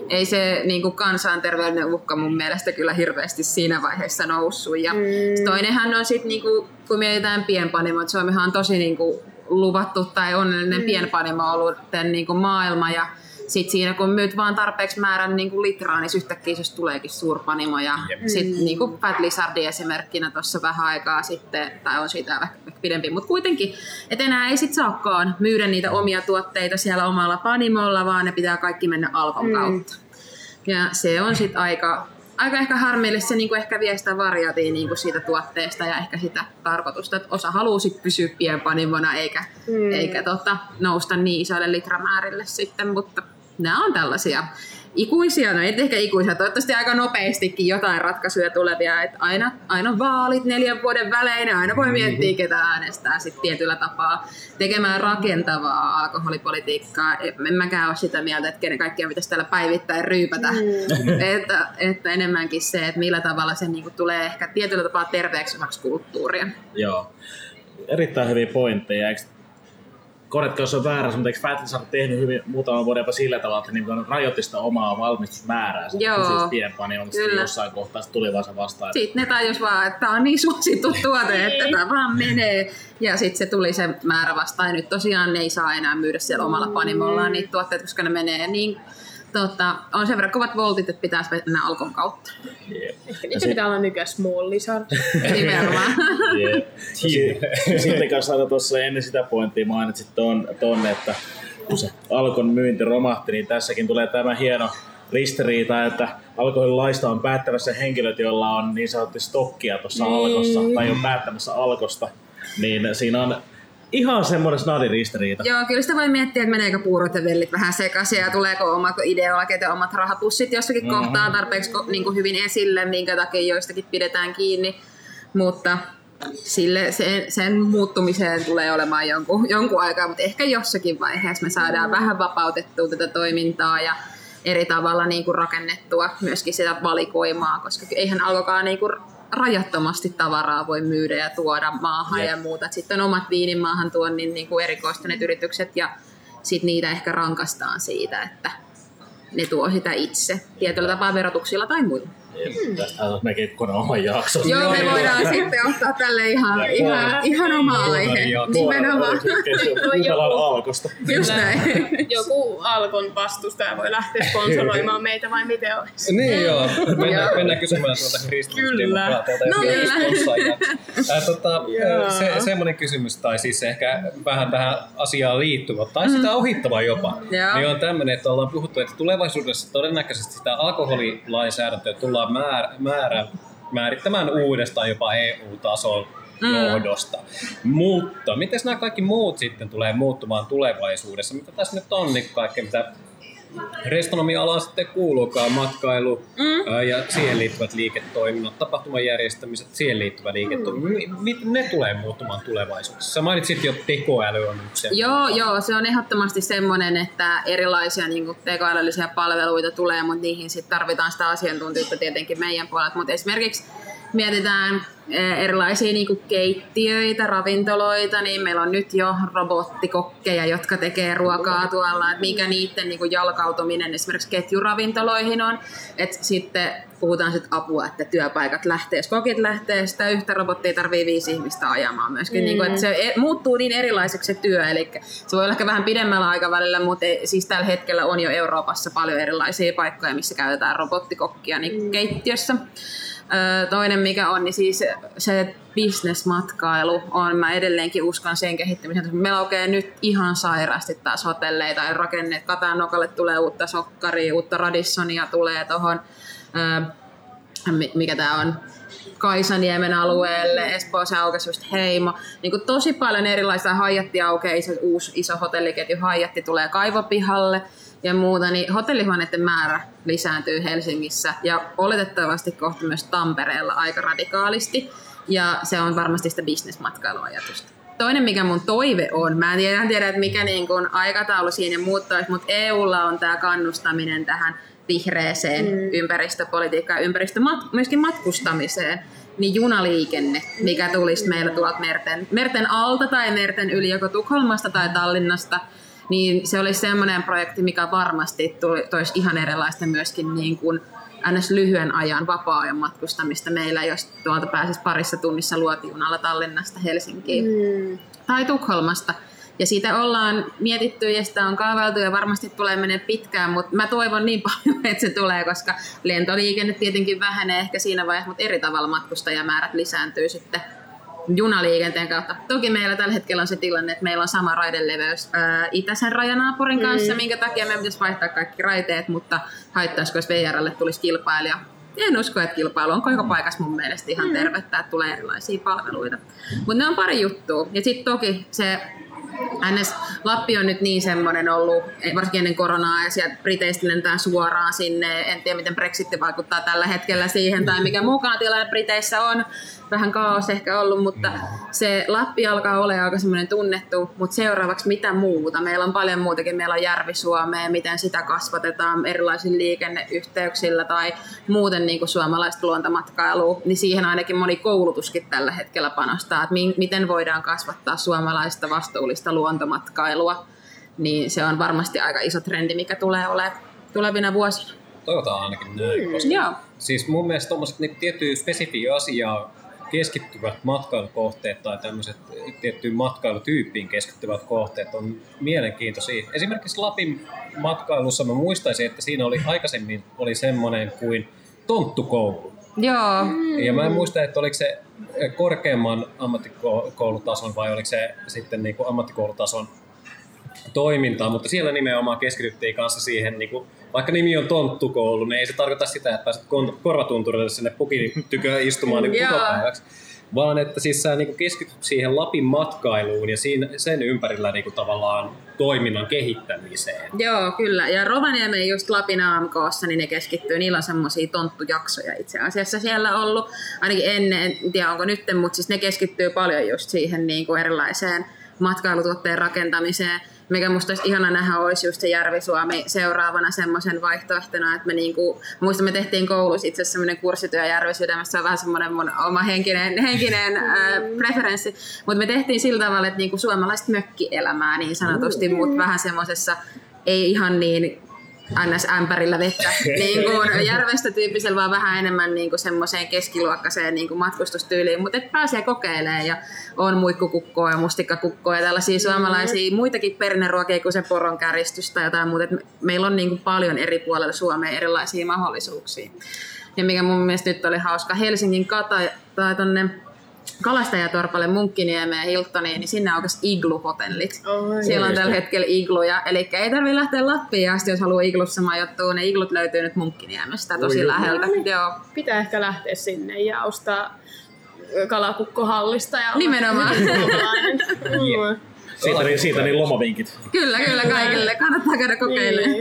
ei se niin kuin kansanterveyden uhka mun mielestä kyllä hirveästi siinä vaiheessa noussut. Ja mm. toinenhan on sitten, niin kuin, kun mietitään pienpanimot, Suomihan on tosi niin kuin, luvattu tai onnellinen mm. pienpanimo ollut tämän niin kuin maailma ja sitten siinä kun myyt vaan tarpeeksi määrän niin kuin litraa, niin yhtäkkiä se tuleekin suurpanimo. Ja yep. sitten niin kuin Fat Lizardi esimerkkinä tuossa vähän aikaa sitten, tai on siitä ehkä pidempi, mutta kuitenkin, että enää ei sitten saakaan myydä niitä omia tuotteita siellä omalla panimolla, vaan ne pitää kaikki mennä alkon mm. kautta. Ja se on sitten aika aika ehkä harmillista, se niin kuin ehkä vie sitä variaatia niin kuin siitä tuotteesta ja ehkä sitä tarkoitusta, että osa haluaa sit pysyä pienpanimona eikä, mm. eikä tota, nousta niin isoille litramäärille sitten, mutta nämä on tällaisia ikuisia, no ei ehkä ikuisia, toivottavasti aika nopeastikin jotain ratkaisuja tulevia, että aina, aina vaalit neljän vuoden välein, aina voi miettiä, ketä äänestää sitten tietyllä tapaa tekemään rakentavaa alkoholipolitiikkaa. En mäkään ole sitä mieltä, että kenen kaikkia pitäisi täällä päivittäin ryypätä, mm. että, että enemmänkin se, että millä tavalla se niinku tulee ehkä tietyllä tapaa terveeksi kulttuuria. Joo, erittäin hyviä pointteja. Eikö korjatkaa jos on väärässä, mutta eikö Fatlis on tehnyt hyvin muutaman vuoden jopa sillä tavalla, että niin rajoitti sitä omaa valmistusmäärää. Joo, pienpaa, niin kyllä. jossain kohtaa tuli vaan se vastaan. Sitten ne tajus vaan, että tämä on niin suosittu tuote, että tämä vaan menee. Ja sitten se tuli se määrä vastaan. Ja nyt tosiaan ne ei saa enää myydä siellä omalla panimollaan niitä tuotteita, koska ne menee niin tota, on sen verran kovat voltit, että pitäisi mennä alkon kautta. Yeah. Ehkä niitä pitää olla nykyään small lizard. Nimenomaan. yeah. Sitten kanssa tuossa ennen sitä pointtia mainitsit ton, ton, että kun se alkon myynti romahti, niin tässäkin tulee tämä hieno ristiriita, että alkoholilaista on päättävässä henkilöt, joilla on niin sanotusti stokkia tuossa niin. alkossa, tai on päättämässä alkosta, niin siinä on ihan semmoinen snadi ristiriita. Joo, kyllä sitä voi miettiä, että meneekö puurot ja vellit vähän sekaisin ja tuleeko omat ideologit ja omat rahapussit jossakin mm-hmm. kohtaa tarpeeksi niin kuin hyvin esille, minkä takia joistakin pidetään kiinni. Mutta sille, sen, sen muuttumiseen tulee olemaan jonkun, jonkun aikaa, mutta ehkä jossakin vaiheessa me saadaan mm. vähän vapautettua tätä toimintaa ja eri tavalla niin kuin rakennettua myöskin sitä valikoimaa, koska eihän alkokaan niin kuin rajattomasti tavaraa voi myydä ja tuoda maahan yeah. ja muuta. Sitten on omat viinin maahan tuonnin niin kuin erikoistuneet yritykset ja sitten niitä ehkä rankastaan siitä, että ne tuo sitä itse tietyllä tapaa verotuksilla tai muilla. Hmm. Tästä on melkein kokonaan oma jakso. Joo, me voidaan sitten ottaa tälle ihan, ihan, ihan oma aihe. Nimenomaan. Kuunnellaan Alkosta. Just näin. Joku Alkon vastustaja voi lähteä sponsoroimaan meitä vai miten olisi? Niin joo. Mennään, mennään kysymään tuolta kristillisdemokraateilta no niin. äh, tota, se, semmoinen kysymys, tai siis ehkä vähän tähän asiaan liittyvä, tai mm. sitä ohittava jopa, Joo. niin on tämmöinen, että ollaan puhuttu, että tulevaisuudessa todennäköisesti sitä alkoholilainsäädäntöä tullaan määrä, määrä, määrittämään uudestaan jopa EU-tason mm. johdosta. Mutta miten nämä kaikki muut sitten tulee muuttumaan tulevaisuudessa? Mitä tässä nyt on niin kaikkea, mitä Restonomia-alaan sitten kuuluukaan matkailu mm. ää, ja siihen liittyvät liiketoiminnot, tapahtuman järjestämiset, siihen liittyvä liiketoiminta. Mm. Ne tulee muuttumaan tulevaisuudessa. Sä mainitsit jo tekoäly on yksi. Joo, joo, se on ehdottomasti semmoinen, että erilaisia niin kuin tekoälyllisiä palveluita tulee, mutta niihin sitten tarvitaan sitä asiantuntijuutta tietenkin meidän puolelta. Mutta esimerkiksi mietitään eh, erilaisia niin kuin keittiöitä, ravintoloita, niin meillä on nyt jo robottikokkeja, jotka tekee ruokaa tuolla, että mikä niiden niin kuin jalkautuminen esimerkiksi ketjuravintoloihin on. Et sitten puhutaan sit apua, että työpaikat lähtee, kokit lähtee, sitä yhtä robottia tarvii viisi ihmistä ajamaan myöskin. Mm. Niin kuin, että se e, muuttuu niin erilaiseksi se työ, eli se voi olla ehkä vähän pidemmällä aikavälillä, mutta siis tällä hetkellä on jo Euroopassa paljon erilaisia paikkoja, missä käytetään robottikokkia niin mm. keittiössä. Toinen mikä on, niin siis se bisnesmatkailu on, mä edelleenkin uskon sen kehittämiseen. Me laukee nyt ihan sairaasti taas hotelleita ja rakenneet. Katanokalle tulee uutta sokkaria, uutta Radissonia tulee tuohon, mikä tämä on, Kaisaniemen alueelle, Espoossa aukesi just Heimo. Niin kuin tosi paljon erilaisia hajatti aukeaa, iso, uusi iso hotelliketju hajatti tulee kaivopihalle ja muuta, niin hotellihuoneiden määrä lisääntyy Helsingissä ja oletettavasti kohta myös Tampereella aika radikaalisti. Ja se on varmasti sitä bisnesmatkailuajatusta. Toinen, mikä mun toive on, mä en tiedä, tiedä että mikä niin kun aikataulu siinä muuttuisi, mutta EUlla on tämä kannustaminen tähän vihreeseen mm. ympäristöpolitiikkaan ja ympäristömat- myöskin matkustamiseen niin junaliikenne, mikä tulisi meillä tuolta merten, merten alta tai merten yli joko Tukholmasta tai Tallinnasta, Niin se olisi semmoinen projekti, mikä varmasti tuli, toisi ihan erilaista myöskin niin kuin ns. lyhyen ajan vapaa-ajan matkustamista meillä, jos tuolta pääsisi parissa tunnissa luotijunalla Tallinnasta Helsinkiin mm. tai Tukholmasta. Ja siitä ollaan mietitty ja sitä on kaavailtu ja varmasti tulee menee pitkään, mutta mä toivon niin paljon, että se tulee, koska lentoliikenne tietenkin vähenee ehkä siinä vaiheessa, mutta eri tavalla matkustajamäärät lisääntyy sitten junaliikenteen kautta. Toki meillä tällä hetkellä on se tilanne, että meillä on sama raideleveys ää, itäisen rajanaapurin kanssa, mm. minkä takia meidän pitäisi vaihtaa kaikki raiteet, mutta haittaisiko, jos VRlle tulisi kilpailija. En usko, että kilpailu on koko paikassa mun mielestä ihan tervettä, että tulee erilaisia palveluita. Mutta ne on pari juttua. Ja sitten toki se NS Lappi on nyt niin semmoinen ollut, varsinkin ennen koronaa, ja sieltä Briteistä lentää suoraan sinne. En tiedä, miten Brexit vaikuttaa tällä hetkellä siihen, tai mikä mukaan tilanne Briteissä on. Vähän kaos ehkä ollut, mutta se Lappi alkaa olla aika semmoinen tunnettu, mutta seuraavaksi mitä muuta? Meillä on paljon muutakin. Meillä on Järvi-Suomea, miten sitä kasvatetaan erilaisilla liikenneyhteyksillä tai muuten niin kuin suomalaista luontomatkailua, niin siihen ainakin moni koulutuskin tällä hetkellä panostaa, että miten voidaan kasvattaa suomalaista vastuullista luontomatkailua, niin se on varmasti aika iso trendi, mikä tulee olemaan tulevina vuosina. Toivotaan ainakin näin, mm, koska joo. siis mun mielestä tuommoiset niin tiettyä spesifiä asiaa keskittyvät matkailukohteet tai tämmöiset tiettyyn matkailutyyppiin keskittyvät kohteet on mielenkiintoisia. Esimerkiksi Lapin matkailussa mä muistaisin, että siinä oli aikaisemmin oli semmoinen kuin tonttukoulu. Joo. Ja mä en muista, että oliko se korkeamman ammattikoulutason vai oliko se sitten niin kuin ammattikoulutason toimintaa, mutta siellä nimenomaan keskityttiin kanssa siihen, niin kuin, vaikka nimi on tonttukoulu, niin ei se tarkoita sitä, että pääset korvatunturille sinne pukin tykö istumaan niin päiväksi, vaan että siis sä niin keskityt siihen Lapin matkailuun ja siinä, sen ympärillä niin tavallaan toiminnan kehittämiseen. Joo, kyllä. Ja Rovaniemen just Lapin AMKssa, niin ne keskittyy, niillä on semmoisia tonttujaksoja itse asiassa siellä ollut, ainakin ennen, en tiedä onko nyt, mutta siis ne keskittyy paljon just siihen niin erilaiseen matkailutuotteen rakentamiseen mikä musta olisi ihana nähdä, olisi just se Järvi-Suomi seuraavana semmoisen vaihtoehtona, että me niinku, muista me tehtiin koulussa itse asiassa semmoinen kurssityö Järvi-Sydämessä, se on vähän semmoinen mun oma henkinen, henkinen äh, preferenssi, mutta me tehtiin sillä tavalla, että niinku suomalaista mökkielämää niin sanotusti, mutta vähän semmoisessa ei ihan niin NS-ämpärillä vettä niin kuin järvestä tyyppisellä, vaan vähän enemmän niin kuin semmoiseen keskiluokkaiseen niin kuin matkustustyyliin. Mutta pääsee kokeilemaan ja on muikkukukkoa ja mustikkakukkoa ja tällaisia mm. suomalaisia muitakin perinneruokia kuin se poronkäristys tai jotain muuta. Et meillä on niin kuin paljon eri puolilla Suomea erilaisia mahdollisuuksia. Ja mikä mun mielestä nyt oli hauska, Helsingin kata tai tonne kalastajatorpalle Munkkiniemeen ja Hiltoniin, niin sinne aukesi iglu-hotellit. Oh, Siellä on tällä hetkellä igluja, eli ei tarvitse lähteä Lappiin asti, jos haluaa iglussa majoittua. Ne iglut löytyy nyt Munkkiniemestä tosi Oi, läheltä. No, niin. Joo. Pitää ehkä lähteä sinne ja ostaa kalakukkohallista. Ja Nimenomaan. Siitä, niin, siitä niin lomavinkit. Kyllä, kyllä kaikille. Kannattaa käydä kokeilemaan.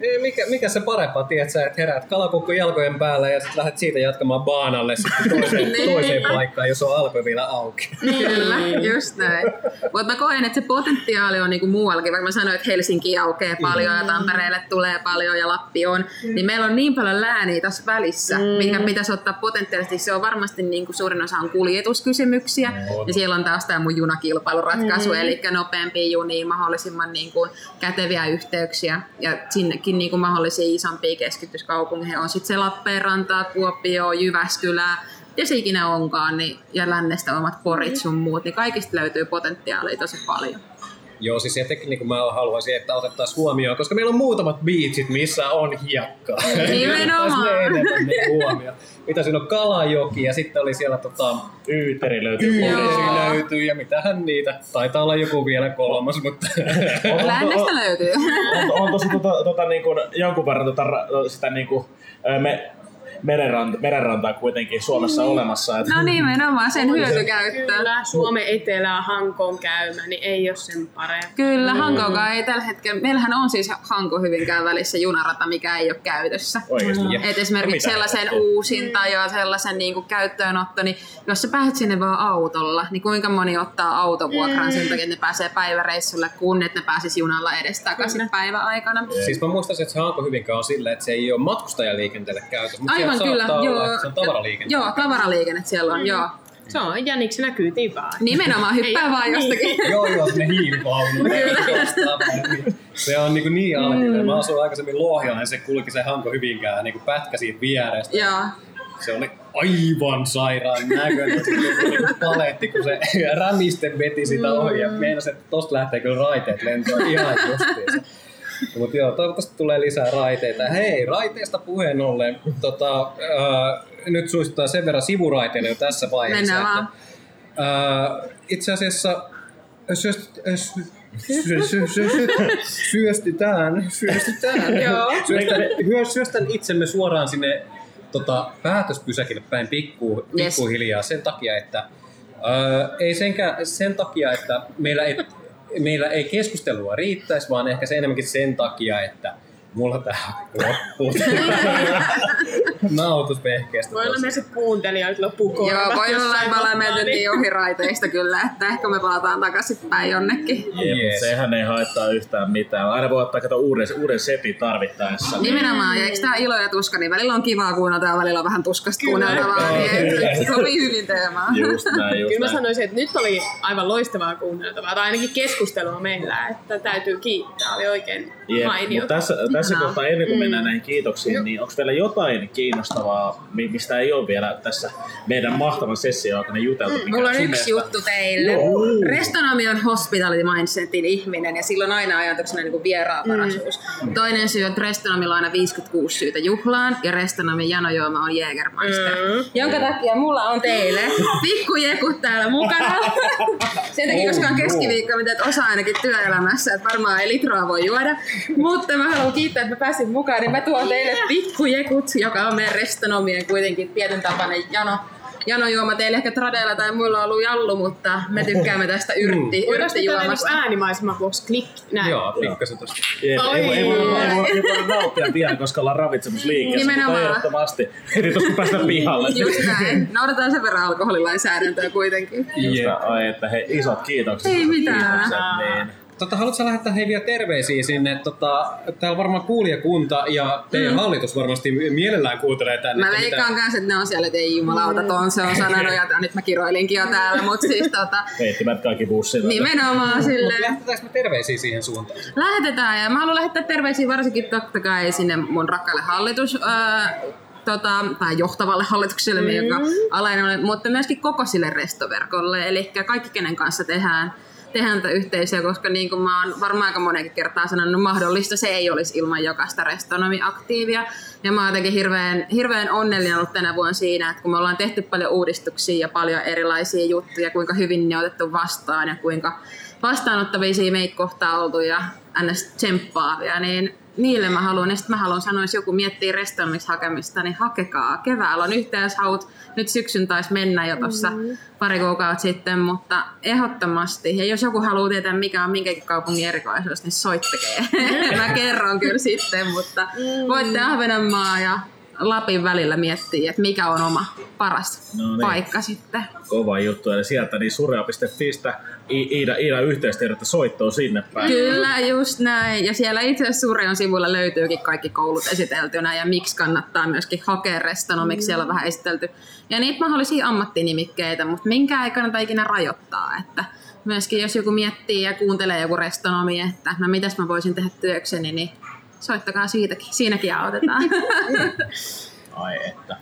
Niin. Mikä, mikä se parempaa, tiedätkö, että heräät kalakukko jalkojen päällä ja sitten lähdet siitä jatkamaan baanalle sitten toiseen, niin. toiseen paikkaan, jos on alko vielä auki. Kyllä, just näin. Mutta mä koen, että se potentiaali on niinku muuallakin, vaikka mä sanoin, että Helsinki aukeaa paljon mm. ja Tampereelle tulee paljon ja Lappi on, mm. niin meillä on niin paljon lääniä tässä välissä, mm. mikä pitäisi ottaa potentiaalisesti. Se on varmasti niinku suurin osa on kuljetuskysymyksiä no. ja siellä on taas tämä mun junakilpailuratkaisu, mm. eli no nopeampia junia, mahdollisimman niin kuin käteviä yhteyksiä ja sinnekin niin kuin mahdollisia isompia keskityskaupunkeja on sitten se Lappeenranta, Kuopio, Jyväskylä, ja se ikinä onkaan, niin, ja lännestä omat porit sun muut, niin kaikista löytyy potentiaalia tosi paljon. Joo, siis etenkin niin mä haluaisin, että otettaisiin huomioon, koska meillä on muutamat biitsit, missä on hiekkaa. Nimenomaan. niin huomioon. Mitä siinä on Kalajoki ja sitten oli siellä tota... Yyteri löytyy. Yyteri löytyy ja mitähän niitä. Taitaa olla joku vielä kolmas, mutta... Lännestä löytyy. On, on tosi tota, tota, niin kuin, jonkun verran tota, sitä niin kuin, me, merenranta, merenrantaa kuitenkin Suomessa niin. olemassa. Että... No nimenomaan, sen hyötykäyttö. Kyllä, Suomen etelää Hankoon käymään, niin ei ole sen parempi. Kyllä, mm. Hankoonkaan ei tällä hetkellä. Meillähän on siis Hanko Hyvinkään välissä junarata, mikä ei ole käytössä. Oikeasti. Mm. Et esimerkiksi no, sellaisen uusinta ja sellaisen niin kuin käyttöönotto, niin jos sä pääset sinne vaan autolla, niin kuinka moni ottaa autovuokran mm. sen takia, että ne pääsee päiväreissulle, kun että ne pääsis junalla edes takaisin päiväaikana. Siis mä muistan, että se Hanko Hyvinkään on silleen, että se ei ole matkustajaliikenteelle käytössä, mutta Aivan kyllä, joo. Se on tavaraliikenne. Joo, tavaraliikenne siellä on, mm. joo. Se on jänniksi näkyy tipaan. Nimenomaan hyppää vaan jostakin. Joo, joo, sinne hiilivaunu. se on niin, niin alkeinen. Mä asuin aikaisemmin Lohjalla ja se kulki se Hanko Hyvinkään niin pätkä siitä vierestä. Joo. Se oli aivan sairaan näköinen. Se oli niin kuin paletti, kun se rämisten veti sitä ohi ja meinasi, että tosta lähtee kyllä raiteet lentoon ihan justiinsa. Mutta joo, toivottavasti tulee lisää raiteita. Hei, raiteista puheen ollen, tota, äh, nyt suistutaan sen verran sivuraiteille jo tässä vaiheessa. Mennään vaan. Äh, itse asiassa syöst, äh, sy, sy, sy, sy, sy, syöstytään, syöstytään. Joo. Syöstän, syöstän itsemme suoraan sinne tota, päätöspysäkille päin pikku, Yes. pikkuhiljaa sen takia, että äh, ei senkään, sen takia, että meillä ei, meillä ei keskustelua riittäisi, vaan ehkä se enemmänkin sen takia, että mulla tää loppuu. Nautuspehkeestä. Voi olla että kuuntelijoita loppuu korvat. Joo, voi olla, että me menty niin- ohi raiteista kyllä, että ehkä me palataan takaisin päin jonnekin. Jep, Yes. Sehän ei haittaa yhtään mitään. Aina voi ottaa kato uuden, uuden setin tarvittaessa. Nimenomaan, ja eikö tää ilo ja tuska, niin välillä on kivaa kuunnella ja välillä on vähän tuskasta kuunneltavaa, niin sopii hyvin teemaan. Just näin, just Kyllä mä sanoisin, että nyt oli aivan loistavaa kuunneltavaa, tai ainakin keskustelua meillä, että täytyy kiittää, oli oikein Jep, mainio. mutta tässä, tässä kohtaa ennen kuin mennään näihin kiitoksiin, niin onko teillä jotain kiinnostavaa, mi- mistä ei ole vielä tässä meidän mahtavan session aikana juteltu? mikä Mulla on yksi mielestä- juttu teille. Joo. Restonomi on hospitality mindsetin ihminen ja silloin aina ajatuksena niin vieraanvaraisuus. Mm. Toinen syy on, että Restonomilla on aina 56 syytä juhlaan ja Restonomin janojuoma on Jägermeister. Mm. Jonka takia mulla on teille pikkujekut täällä mukana. Sen takia, koska on keskiviikko, mitä et osaa ainakin työelämässä, että varmaan ei litraa voi juoda. Mutta mä haluan kiittää, että mä pääsin mukaan, niin mä tuon teille pikkujekut, joka on meidän Restonomien kuitenkin tietyn tapainen jano janojuoma teille ehkä tradeilla tai muilla on ollut jallu, mutta me tykkäämme tästä yrtti, tällä niinku yrttijuomasta. äänimaisemman vuoksi klik näin? Joo, pikkasen tosta. Oi. ei, voi- ei, voi, ei, voi, ei voi nauttia vielä, koska ollaan ravitsemusliikkeessä, mutta Nimenomaan. ehdottomasti. Heti tuossa kun päästään pihalle. Just näin. Noudataan sen verran alkoholilainsäädäntöä kuitenkin. Just näin. Ai, että hei, isot kiitokset. Ei mitään. Kiitokset, niin. Tota, haluatko lähettää hei vielä terveisiä sinne? Tota, täällä varmaan kuulijakunta ja teidän mm. hallitus varmasti mielellään kuuntelee tänne. Mä mitä- veikkaan kanssa, että ne on siellä, että ei jumalauta, ton se on sanonut ja nyt mä kiroilinkin jo täällä, mutta siis tota, Heittivät kaikki bussilla. nimenomaan Mutta silleen. lähetetäänkö me terveisiä siihen suuntaan? Lähetetään ja mä haluan lähettää terveisiä varsinkin totta kai sinne mun rakkaalle hallitus, ää, tota, tai johtavalle hallitukselle, mm. joka alainen mutta myöskin koko sille restoverkolle, eli kaikki kenen kanssa tehdään tehdään tätä yhteisöä, koska niin kuin mä oon varmaan aika monenkin kertaa sanonut, mahdollista se ei olisi ilman jokaista restonomiaktiivia. Ja mä oon jotenkin hirveän, hirveän onnellinen ollut tänä vuonna siinä, että kun me ollaan tehty paljon uudistuksia ja paljon erilaisia juttuja, kuinka hyvin ne on otettu vastaan ja kuinka vastaanottavisia meitä kohtaan oltu ja ns. tsemppaavia, niin niille mä haluan, ja sitten mä haluan sanoa, jos joku miettii restonomiksi hakemista, niin hakekaa. Keväällä on yhteishaut, nyt syksyn taisi mennä jo tuossa mm-hmm. pari kuukautta sitten, mutta ehdottomasti. Ja jos joku haluaa tietää, mikä on minkäkin kaupungin erikoisuus, niin soittakee. mä kerron kyllä sitten, mutta voitte Ahvenanmaa ja Lapin välillä miettiä, että mikä on oma paras No niin. paikka sitten. Kova juttu. Eli sieltä niin surea.fistä Iida, Iida yhteistiedottä soittoa sinne päin. Kyllä, just näin. Ja siellä itse asiassa Surion sivuilla löytyykin kaikki koulut esiteltynä ja miksi kannattaa myöskin hakea restonomiksi, siellä on vähän esitelty. Ja niitä mahdollisia ammattinimikkeitä, mutta minkä ei kannata ikinä rajoittaa. Että myöskin jos joku miettii ja kuuntelee joku restonomi, että no mitäs mä voisin tehdä työkseni, niin soittakaa siitäkin. Siinäkin autetaan. Ai että.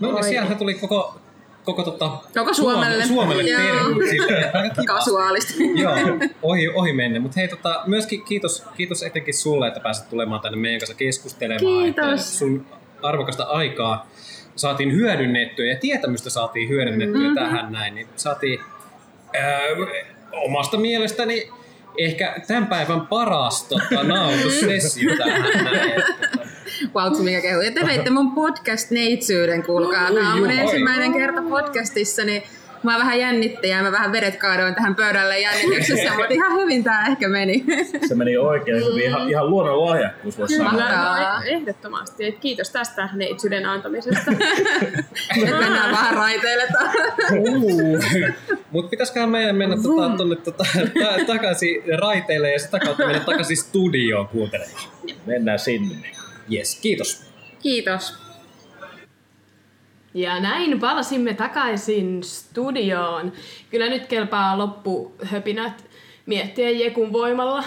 No niin, siellähän tuli koko, koko tota, Koko Suomelle. Suomelle kiva. Kasuaalista. Joo, ohi, ohi menne. Mutta hei, tota, myöskin kiitos, kiitos etenkin sulle, että pääsit tulemaan tänne meidän kanssa keskustelemaan. Kiitos. Että sun arvokasta aikaa saatiin hyödynnettyä ja tietämystä saatiin hyödynnettyä mm-hmm. tähän näin. Niin saatiin ää, omasta mielestäni ehkä tämän päivän paras tota, nautussessio tähän näin. Että, Wow, mikä kehu. Ja te veitte mun podcast-neitsyyden, kuulkaa. Tämä on mun ensimmäinen kerta podcastissa, niin mä vähän jännitti ja mä vähän vedet kaadoin tähän pöydälle jännityksessä, mutta ihan hyvin tää ehkä meni. Se meni oikein hyvin. Ihan, ihan luonnon lahjakkuus voisi sanoa. Mahtavaa. No, ehdottomasti. Et kiitos tästä neitsyyden antamisesta. Nyt mennään vähän raiteille. Mutta pitäisiköhän meidän mennä tota, tonne tota, ta- takaisin raiteille ja sitä kautta mennä takaisin studioon kuuntelemaan. Mennään sinne. Yes, kiitos. Kiitos. Ja näin palasimme takaisin studioon. Kyllä nyt kelpaa loppuhöpinät miettiä Jekun voimalla.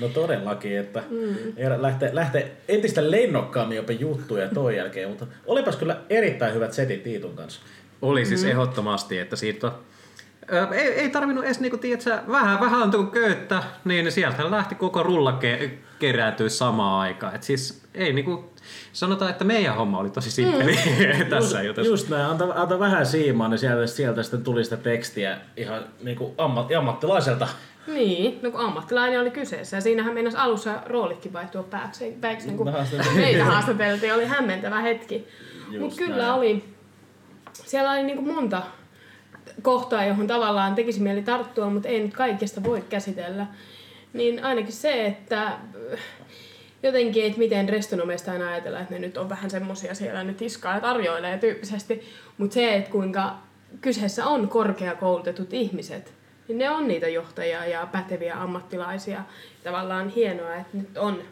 No todellakin, että mm. lähtee, lähtee entistä lennokkaammin jopa juttuja toi jälkeen, mutta olipas kyllä erittäin hyvät setit Tiitun kanssa. Oli siis mm. ehdottomasti, että siitä ei, ei tarvinnut edes niinku, tiedätkö, vähän, vähän antoi köyttä, niin sieltä lähti koko rulla ke- kerääntyä samaan aikaan. Et siis ei niinku, sanotaan, että meidän homma oli tosi simppeli mm. tässä jutussa. Just näin, anta, anta vähän siimaa, niin sieltä, sieltä sitten tuli sitä tekstiä ihan niinku ammat, ammattilaiselta. Niin, no kun ammattilainen oli kyseessä. Ja siinähän meinasi alussa roolikin vaihtua pääkseen, pääkseen kun meitä haastateltiin. Oli hämmentävä hetki. Mutta kyllä näin. oli, siellä oli niinku monta kohtaa, johon tavallaan tekisi mieli tarttua, mutta ei nyt kaikesta voi käsitellä. Niin ainakin se, että äh, jotenkin, että miten restonomeista aina ajatellaan, että ne nyt on vähän semmosia siellä nyt iskaa ja tarjoilee tyyppisesti. Mutta se, että kuinka kyseessä on korkeakoulutetut ihmiset, niin ne on niitä johtajia ja päteviä ammattilaisia. Tavallaan hienoa, että nyt on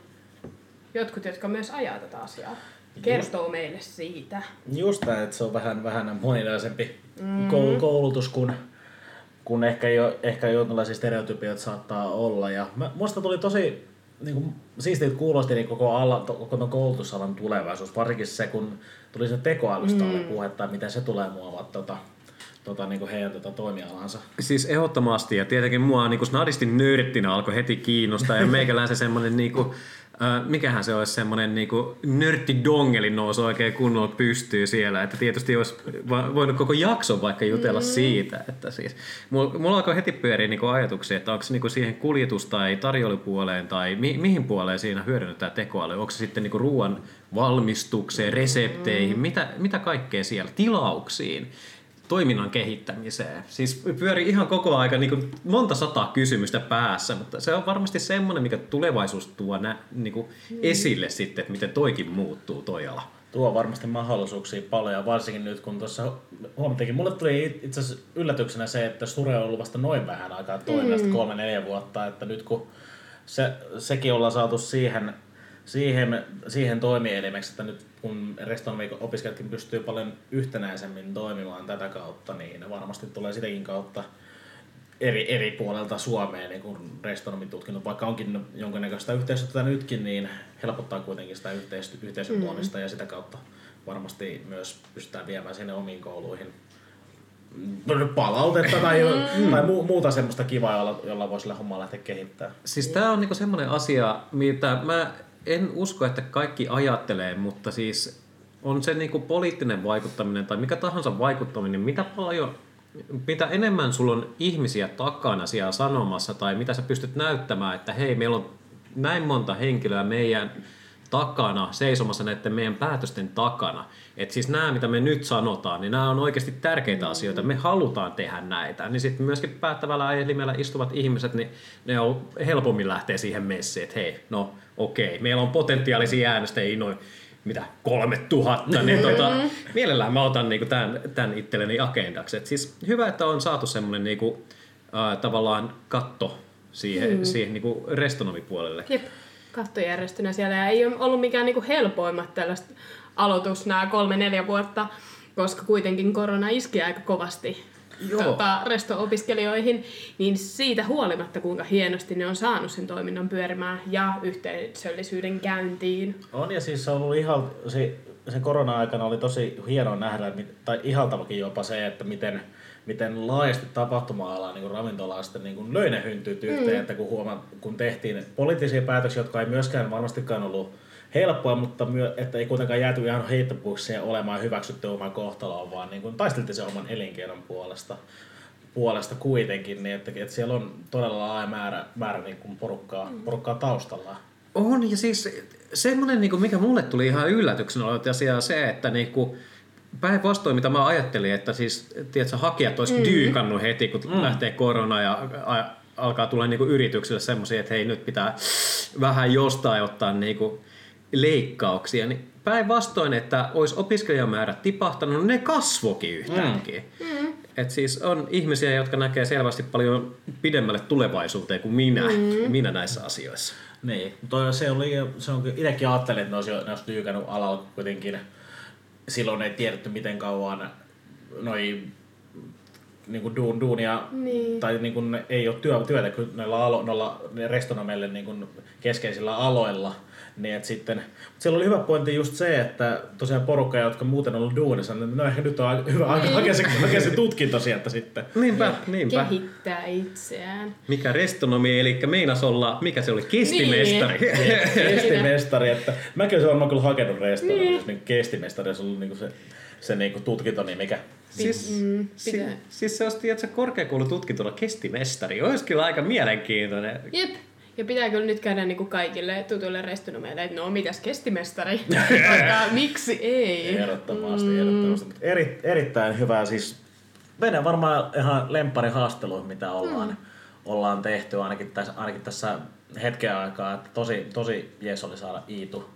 jotkut, jotka myös ajaa tätä asiaa. Kertoo meille siitä. Just että se on vähän, vähän moninaisempi mm. koulutus kuin, kun ehkä, jo, ehkä jonkinlaisia stereotypioita saattaa olla. Ja mä, musta tuli tosi niin kuin, siistiä kuulosti niin koko, ala, to- koko ton koulutusalan tulevaisuus, varsinkin se, kun tuli se tekoälystä mm. puhetta, että miten se tulee muovaa tota, tota, niin kuin heidän tota, toimialansa. Siis ehdottomasti, ja tietenkin mua niin snadisti nörttinä alkoi heti kiinnostaa, ja meikäläisen semmonen niinku, äh, mikähän se olisi semmonen niinku nörttidongeli nousi oikein kunnolla pystyy siellä, että tietysti olisi voinut koko jakson vaikka jutella mm. siitä, että siis mulla, mulla alkoi heti pyöriä niinku ajatuksia, että onko se niinku siihen kuljetus- tai tarjoilupuoleen tai mi- mihin puoleen siinä hyödynnetään tekoäly, onko se sitten niinku ruoan valmistukseen, resepteihin, mitä, mitä kaikkea siellä, tilauksiin toiminnan kehittämiseen. Siis pyöri ihan koko aika niin kuin monta sataa kysymystä päässä, mutta se on varmasti semmoinen, mikä tulevaisuus tuo nä, niin kuin esille sitten, että miten toikin muuttuu toi ala. Tuo varmasti mahdollisuuksia paljon, ja varsinkin nyt kun tuossa huomattiinkin, mulle tuli itse asiassa yllätyksenä se, että Sure on ollut vasta noin vähän aikaa toiminnasta, kolme neljä vuotta, että nyt kun se, sekin ollaan saatu siihen, siihen, siihen toimielimeksi, että nyt kun restonomi opiskelijatkin pystyy paljon yhtenäisemmin toimimaan tätä kautta, niin varmasti tulee sitäkin kautta eri, eri puolelta Suomeen niin kun restonomitutkinnot, vaikka onkin jonkinnäköistä yhteistyötä nytkin, niin helpottaa kuitenkin sitä yhteis- yhteisön tuomista ja sitä kautta varmasti myös pystytään viemään sinne omiin kouluihin palautetta tai, tai mu- muuta semmoista kivaa, jolla, jolla voi sille hommaa lähteä kehittämään. Siis tämä on niinku semmoinen asia, mitä mä en usko, että kaikki ajattelee, mutta siis on se niinku poliittinen vaikuttaminen tai mikä tahansa vaikuttaminen, mitä paljon mitä enemmän sulla on ihmisiä takana siellä sanomassa tai mitä sä pystyt näyttämään, että hei, meillä on näin monta henkilöä meidän takana, seisomassa näiden meidän päätösten takana. Että siis nämä, mitä me nyt sanotaan, niin nämä on oikeasti tärkeitä asioita. Me halutaan tehdä näitä. Niin sitten myöskin päättävällä elimellä istuvat ihmiset, niin ne on helpommin lähteä siihen messiin, että hei, no okei, meillä on potentiaalisia äänestäjiä noin mitä, kolme tuhatta, niin tota, mielellään mä otan niinku tämän, tämän itselleni agendaksi. Et siis hyvä, että on saatu semmoinen niinku, äh, tavallaan katto siihen, mm. siihen niinku restonomipuolelle. Jep, kattojärjestönä siellä. Ja ei ole ollut mikään niinku helpoimmat tällaista aloitus nämä kolme-neljä vuotta, koska kuitenkin korona iski aika kovasti. Tota, resto-opiskelijoihin, niin siitä huolimatta kuinka hienosti ne on saanut sen toiminnan pyörimään ja yhteisöllisyyden käyntiin. On ja siis se on ollut ihan, se, sen korona-aikana oli tosi hienoa nähdä, tai ihaltavakin jopa se, että miten, miten laajasti tapahtuma-ala niin ravintola sitten niin löi ne hynttyyt yhteen, mm. että kun, huoma, kun tehtiin poliittisia päätöksiä, jotka ei myöskään varmastikaan ollut helppoa, mutta myö, että ei kuitenkaan jääty ihan heittopukseen olemaan hyväksytty oman kohtaloon, vaan niin kuin taisteltiin sen oman elinkeinon puolesta, puolesta kuitenkin, niin että, että siellä on todella laaja määrä, määrä niin kuin porukkaa, porukkaa taustalla. On, ja siis semmoinen, niin mikä mulle tuli ihan yllätyksenä, oli tosiaan se, että niin kuin, päinvastoin mitä mä ajattelin, että siis tiedätkö, hakijat olisi mm. dyykannut heti, kun mm. lähtee korona ja a, alkaa tulla niin kuin yrityksille semmoisia, että hei nyt pitää vähän jostain ottaa niin kuin leikkauksia, niin päinvastoin, että olisi opiskelijamäärät tipahtanut, ne kasvokin yhtäkkiä. Mm. Et siis on ihmisiä, jotka näkee selvästi paljon pidemmälle tulevaisuuteen kuin minä, mm. minä näissä asioissa. Niin, mutta se oli, se on, itsekin ajattelin, että ne olisi, ne olisi dyykannut alalla kuitenkin silloin ei tiedetty miten kauan noi niin kuin duun, duunia, Niin. tai niin kuin ei ole työ, työtä kuin noilla, alo, noilla restonomeille niin kuin keskeisillä aloilla. Niin sitten, mutta siellä oli hyvä pointti just se, että tosiaan porukka, jotka muuten on ollut duunissa, niin no ehkä nyt on hyvä aika hakea se, hakea se tutkinto sieltä sitten. Niinpä, niinpä. Kehittää itseään. Mikä restonomi, eli meinas olla, mikä se oli, kestimestari. Kestimestari, että mäkin olisin varmaan kyllä hakenut restonomia, niin. niin kestimestari olisi ollut niin se, se niin kuin tutkinto, niin mikä Siis, Mm, si, siis se olisi tiedätkö, korkeakoulututkintona kestimestari. Olisi kyllä aika mielenkiintoinen. Jep. Ja pitää kyllä nyt käydä niinku kaikille tutuille restonomeille, että no mitäs kestimestari? Miksi ei? Ehdottomasti, ehdottomasti. Mutta Eri, erittäin hyvää siis. Meidän varmaan ihan lempari haastelu, mitä ollaan, mm. ollaan tehty ainakin tässä, ainakin tässä hetken aikaa. Että tosi, tosi jees oli saada Iitu,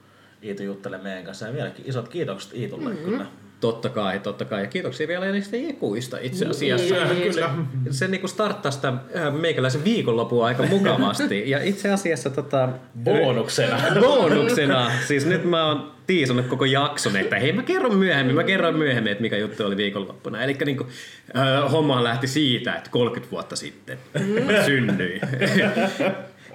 Iitu juttelemaan meidän kanssa. Ja vieläkin isot kiitokset Iitulle mm-hmm. kyllä. Totta kai, totta kai. Ja kiitoksia vielä niistä jekuista itse asiassa. Niin. Se, se niinku starttaa sitä äh, meikäläisen viikonlopua aika mukavasti. Ja itse asiassa tota, Bonuksena. bonuksena, siis nyt mä oon tiisannut koko jakson, että hei mä kerron myöhemmin, mä kerron myöhemmin, että mikä juttu oli viikonloppuna. Eli niinku, äh, homma lähti siitä, että 30 vuotta sitten synnyin.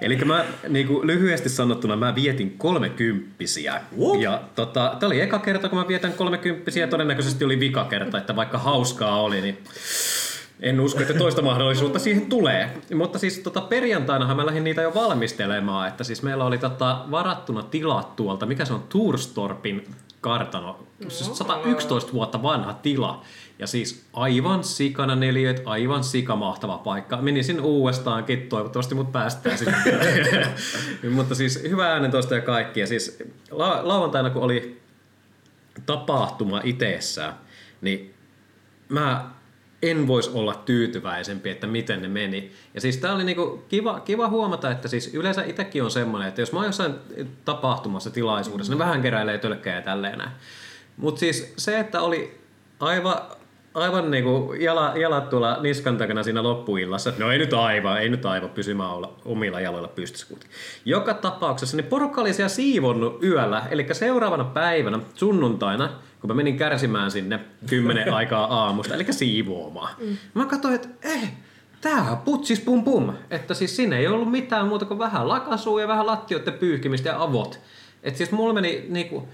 Eli mä niinku, lyhyesti sanottuna mä vietin kolmekymppisiä. What? Ja tota, tää oli eka kerta, kun mä vietän kolmekymppisiä ja todennäköisesti oli vika kerta, että vaikka hauskaa oli, niin en usko, että toista mahdollisuutta siihen tulee. Mutta siis tota, perjantainahan mä lähdin niitä jo valmistelemaan, että siis meillä oli tota, varattuna tilat tuolta, mikä se on Turstorpin kartano, siis 111 vuotta vanha tila. Ja siis aivan sikana neliöt, aivan sikamahtava paikka. Menisin uudestaankin, toivottavasti mut päästään sinne. Mutta siis hyvä äänentoista ja kaikki. Ja siis la- lauantaina kun oli tapahtuma itsessään, niin mä en voisi olla tyytyväisempi, että miten ne meni. Ja siis tää oli niinku kiva, kiva huomata, että siis yleensä itsekin on semmoinen, että jos mä oon jossain tapahtumassa, tilaisuudessa, niin vähän keräilee tölkkejä ja tälleen näin. Mutta siis se, että oli aivan, aivan niinku jala, jalat tuolla niskan takana siinä loppuillassa. No ei nyt aivan, ei nyt aivan pysymään olla omilla jaloilla pystyssä kuitenkin. Joka tapauksessa niin porukka oli siellä siivonnut yöllä, eli seuraavana päivänä, sunnuntaina, kun mä menin kärsimään sinne kymmenen aikaa aamusta, eli siivoamaan. Mm. Mä katsoin, että eh, tää on putsis pum pum. Että siis sinne ei ollut mitään muuta kuin vähän lakasua ja vähän lattioiden pyyhkimistä ja avot. Että siis mulla meni niinku,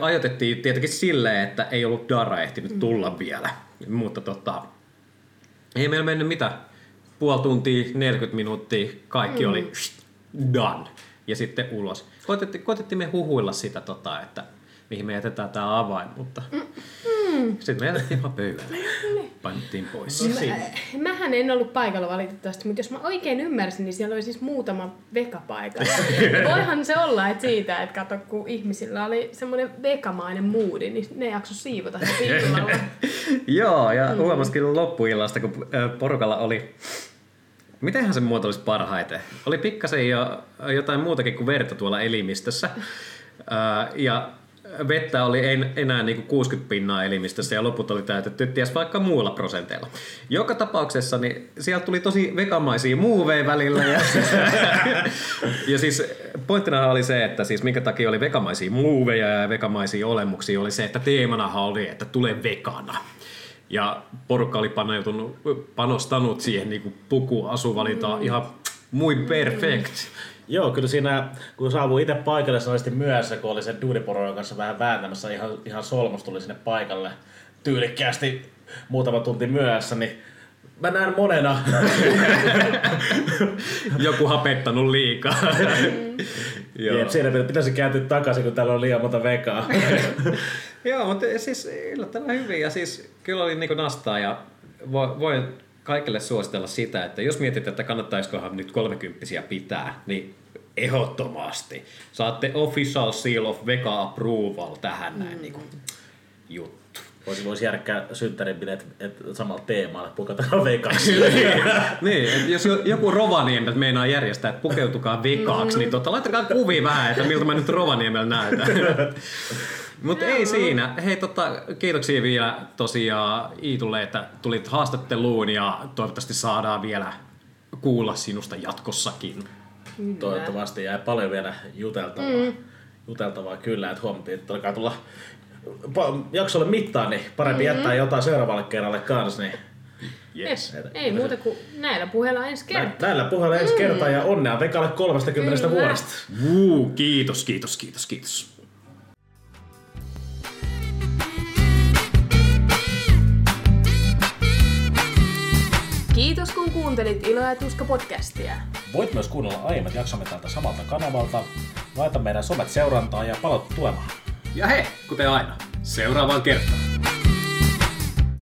ajoitettiin tietenkin silleen, että ei ollut Dara ehtinyt tulla vielä. Mutta tota, ei meillä mennyt mitä, puoli tuntia, 40 minuuttia, kaikki mm. oli done. Ja sitten ulos. Koitettiin, koitettiin me huhuilla sitä, tota, että mihin me jätetään tämä avain, mutta mm. sitten me jätettiin vaan pöydälle ja pantiin pois. Mä, mähän en ollut paikalla valitettavasti, mutta jos mä oikein ymmärsin, niin siellä oli siis muutama vekapaikka. Voihan se olla, että siitä, että kato, kun ihmisillä oli semmoinen vekamainen moodi, niin ne jakso siivota illalla. Joo, ja huomasikin loppuillasta, kun porukalla oli... Mitenhän se muotoilisi parhaiten? Oli pikkasen jo jotain muutakin kuin verta tuolla elimistössä. Ja vettä oli en- enää niinku 60 pinnaa elimistössä ja loput oli täytetty ties vaikka muilla prosenteilla. Joka tapauksessa niin sieltä tuli tosi vekamaisia muuveja välillä. Ja, ja siis pointtina oli se, että siis minkä takia oli vekamaisia muuveja ja vekamaisia olemuksia oli se, että teemanahan oli, että tule vekana. Ja porukka oli panostanut siihen niin pukuasuvalintaan ihan muy perfect. Joo, kyllä siinä, kun saavui itse paikalle, se oli sitten myöhässä, kun oli sen duuniporon kanssa vähän vääntämässä, ihan, ihan solmus tuli sinne paikalle tyylikkäästi muutama tunti myöhässä, niin mä näen monena. Joku hapettanut liikaa. Joo. Jep, siinä pitäisi kääntyä takaisin, kun täällä on liian monta vekaa. Joo, mutta siis yllättävän hyvin ja siis kyllä oli niinku nastaa ja vo- voin kaikille suositella sitä, että jos mietit, että kannattaisikohan nyt kolmekymppisiä pitää, niin ehdottomasti. Saatte official seal of vega approval tähän näin niinku juttu. Voisi, voisi järkkää synttäribileet et, samalla teemalla, että pukataan vekaksi. niin, että jos jo- joku Rovaniemeltä meinaa järjestää, että pukeutukaa vekaaksi, niin tota, laittakaa kuvia vähän, että miltä mä nyt Rovaniemellä näytän. Mutta ei siinä. Hei, tota, kiitoksia vielä tosiaan Iitulle, että tulit haastatteluun ja toivottavasti saadaan vielä kuulla sinusta jatkossakin. Toivottavasti jäi paljon vielä juteltavaa. Mm. juteltavaa kyllä, että huomattiin, että alkaa tulla jaksolle mittaan, niin parempi Mm-hmm. jättää jotain seuraavalle kerralle kanssa. Niin Yes. Ei muuta kuin näillä puheilla ensi nä- kertaa. näillä puheilla ensi kertaa ja onnea Vekalle 30 Kyllä. vuodesta. Uu, kiitos, kiitos, kiitos, kiitos. Kiitos kun kuuntelit Ilo ja Tuska podcastia. Voit myös kuunnella aiemmat jaksomme tältä samalta kanavalta. Laita meidän somet seurantaa ja palautu tulemaan. Ja hei, kuten aina, seuraavaan kertaan.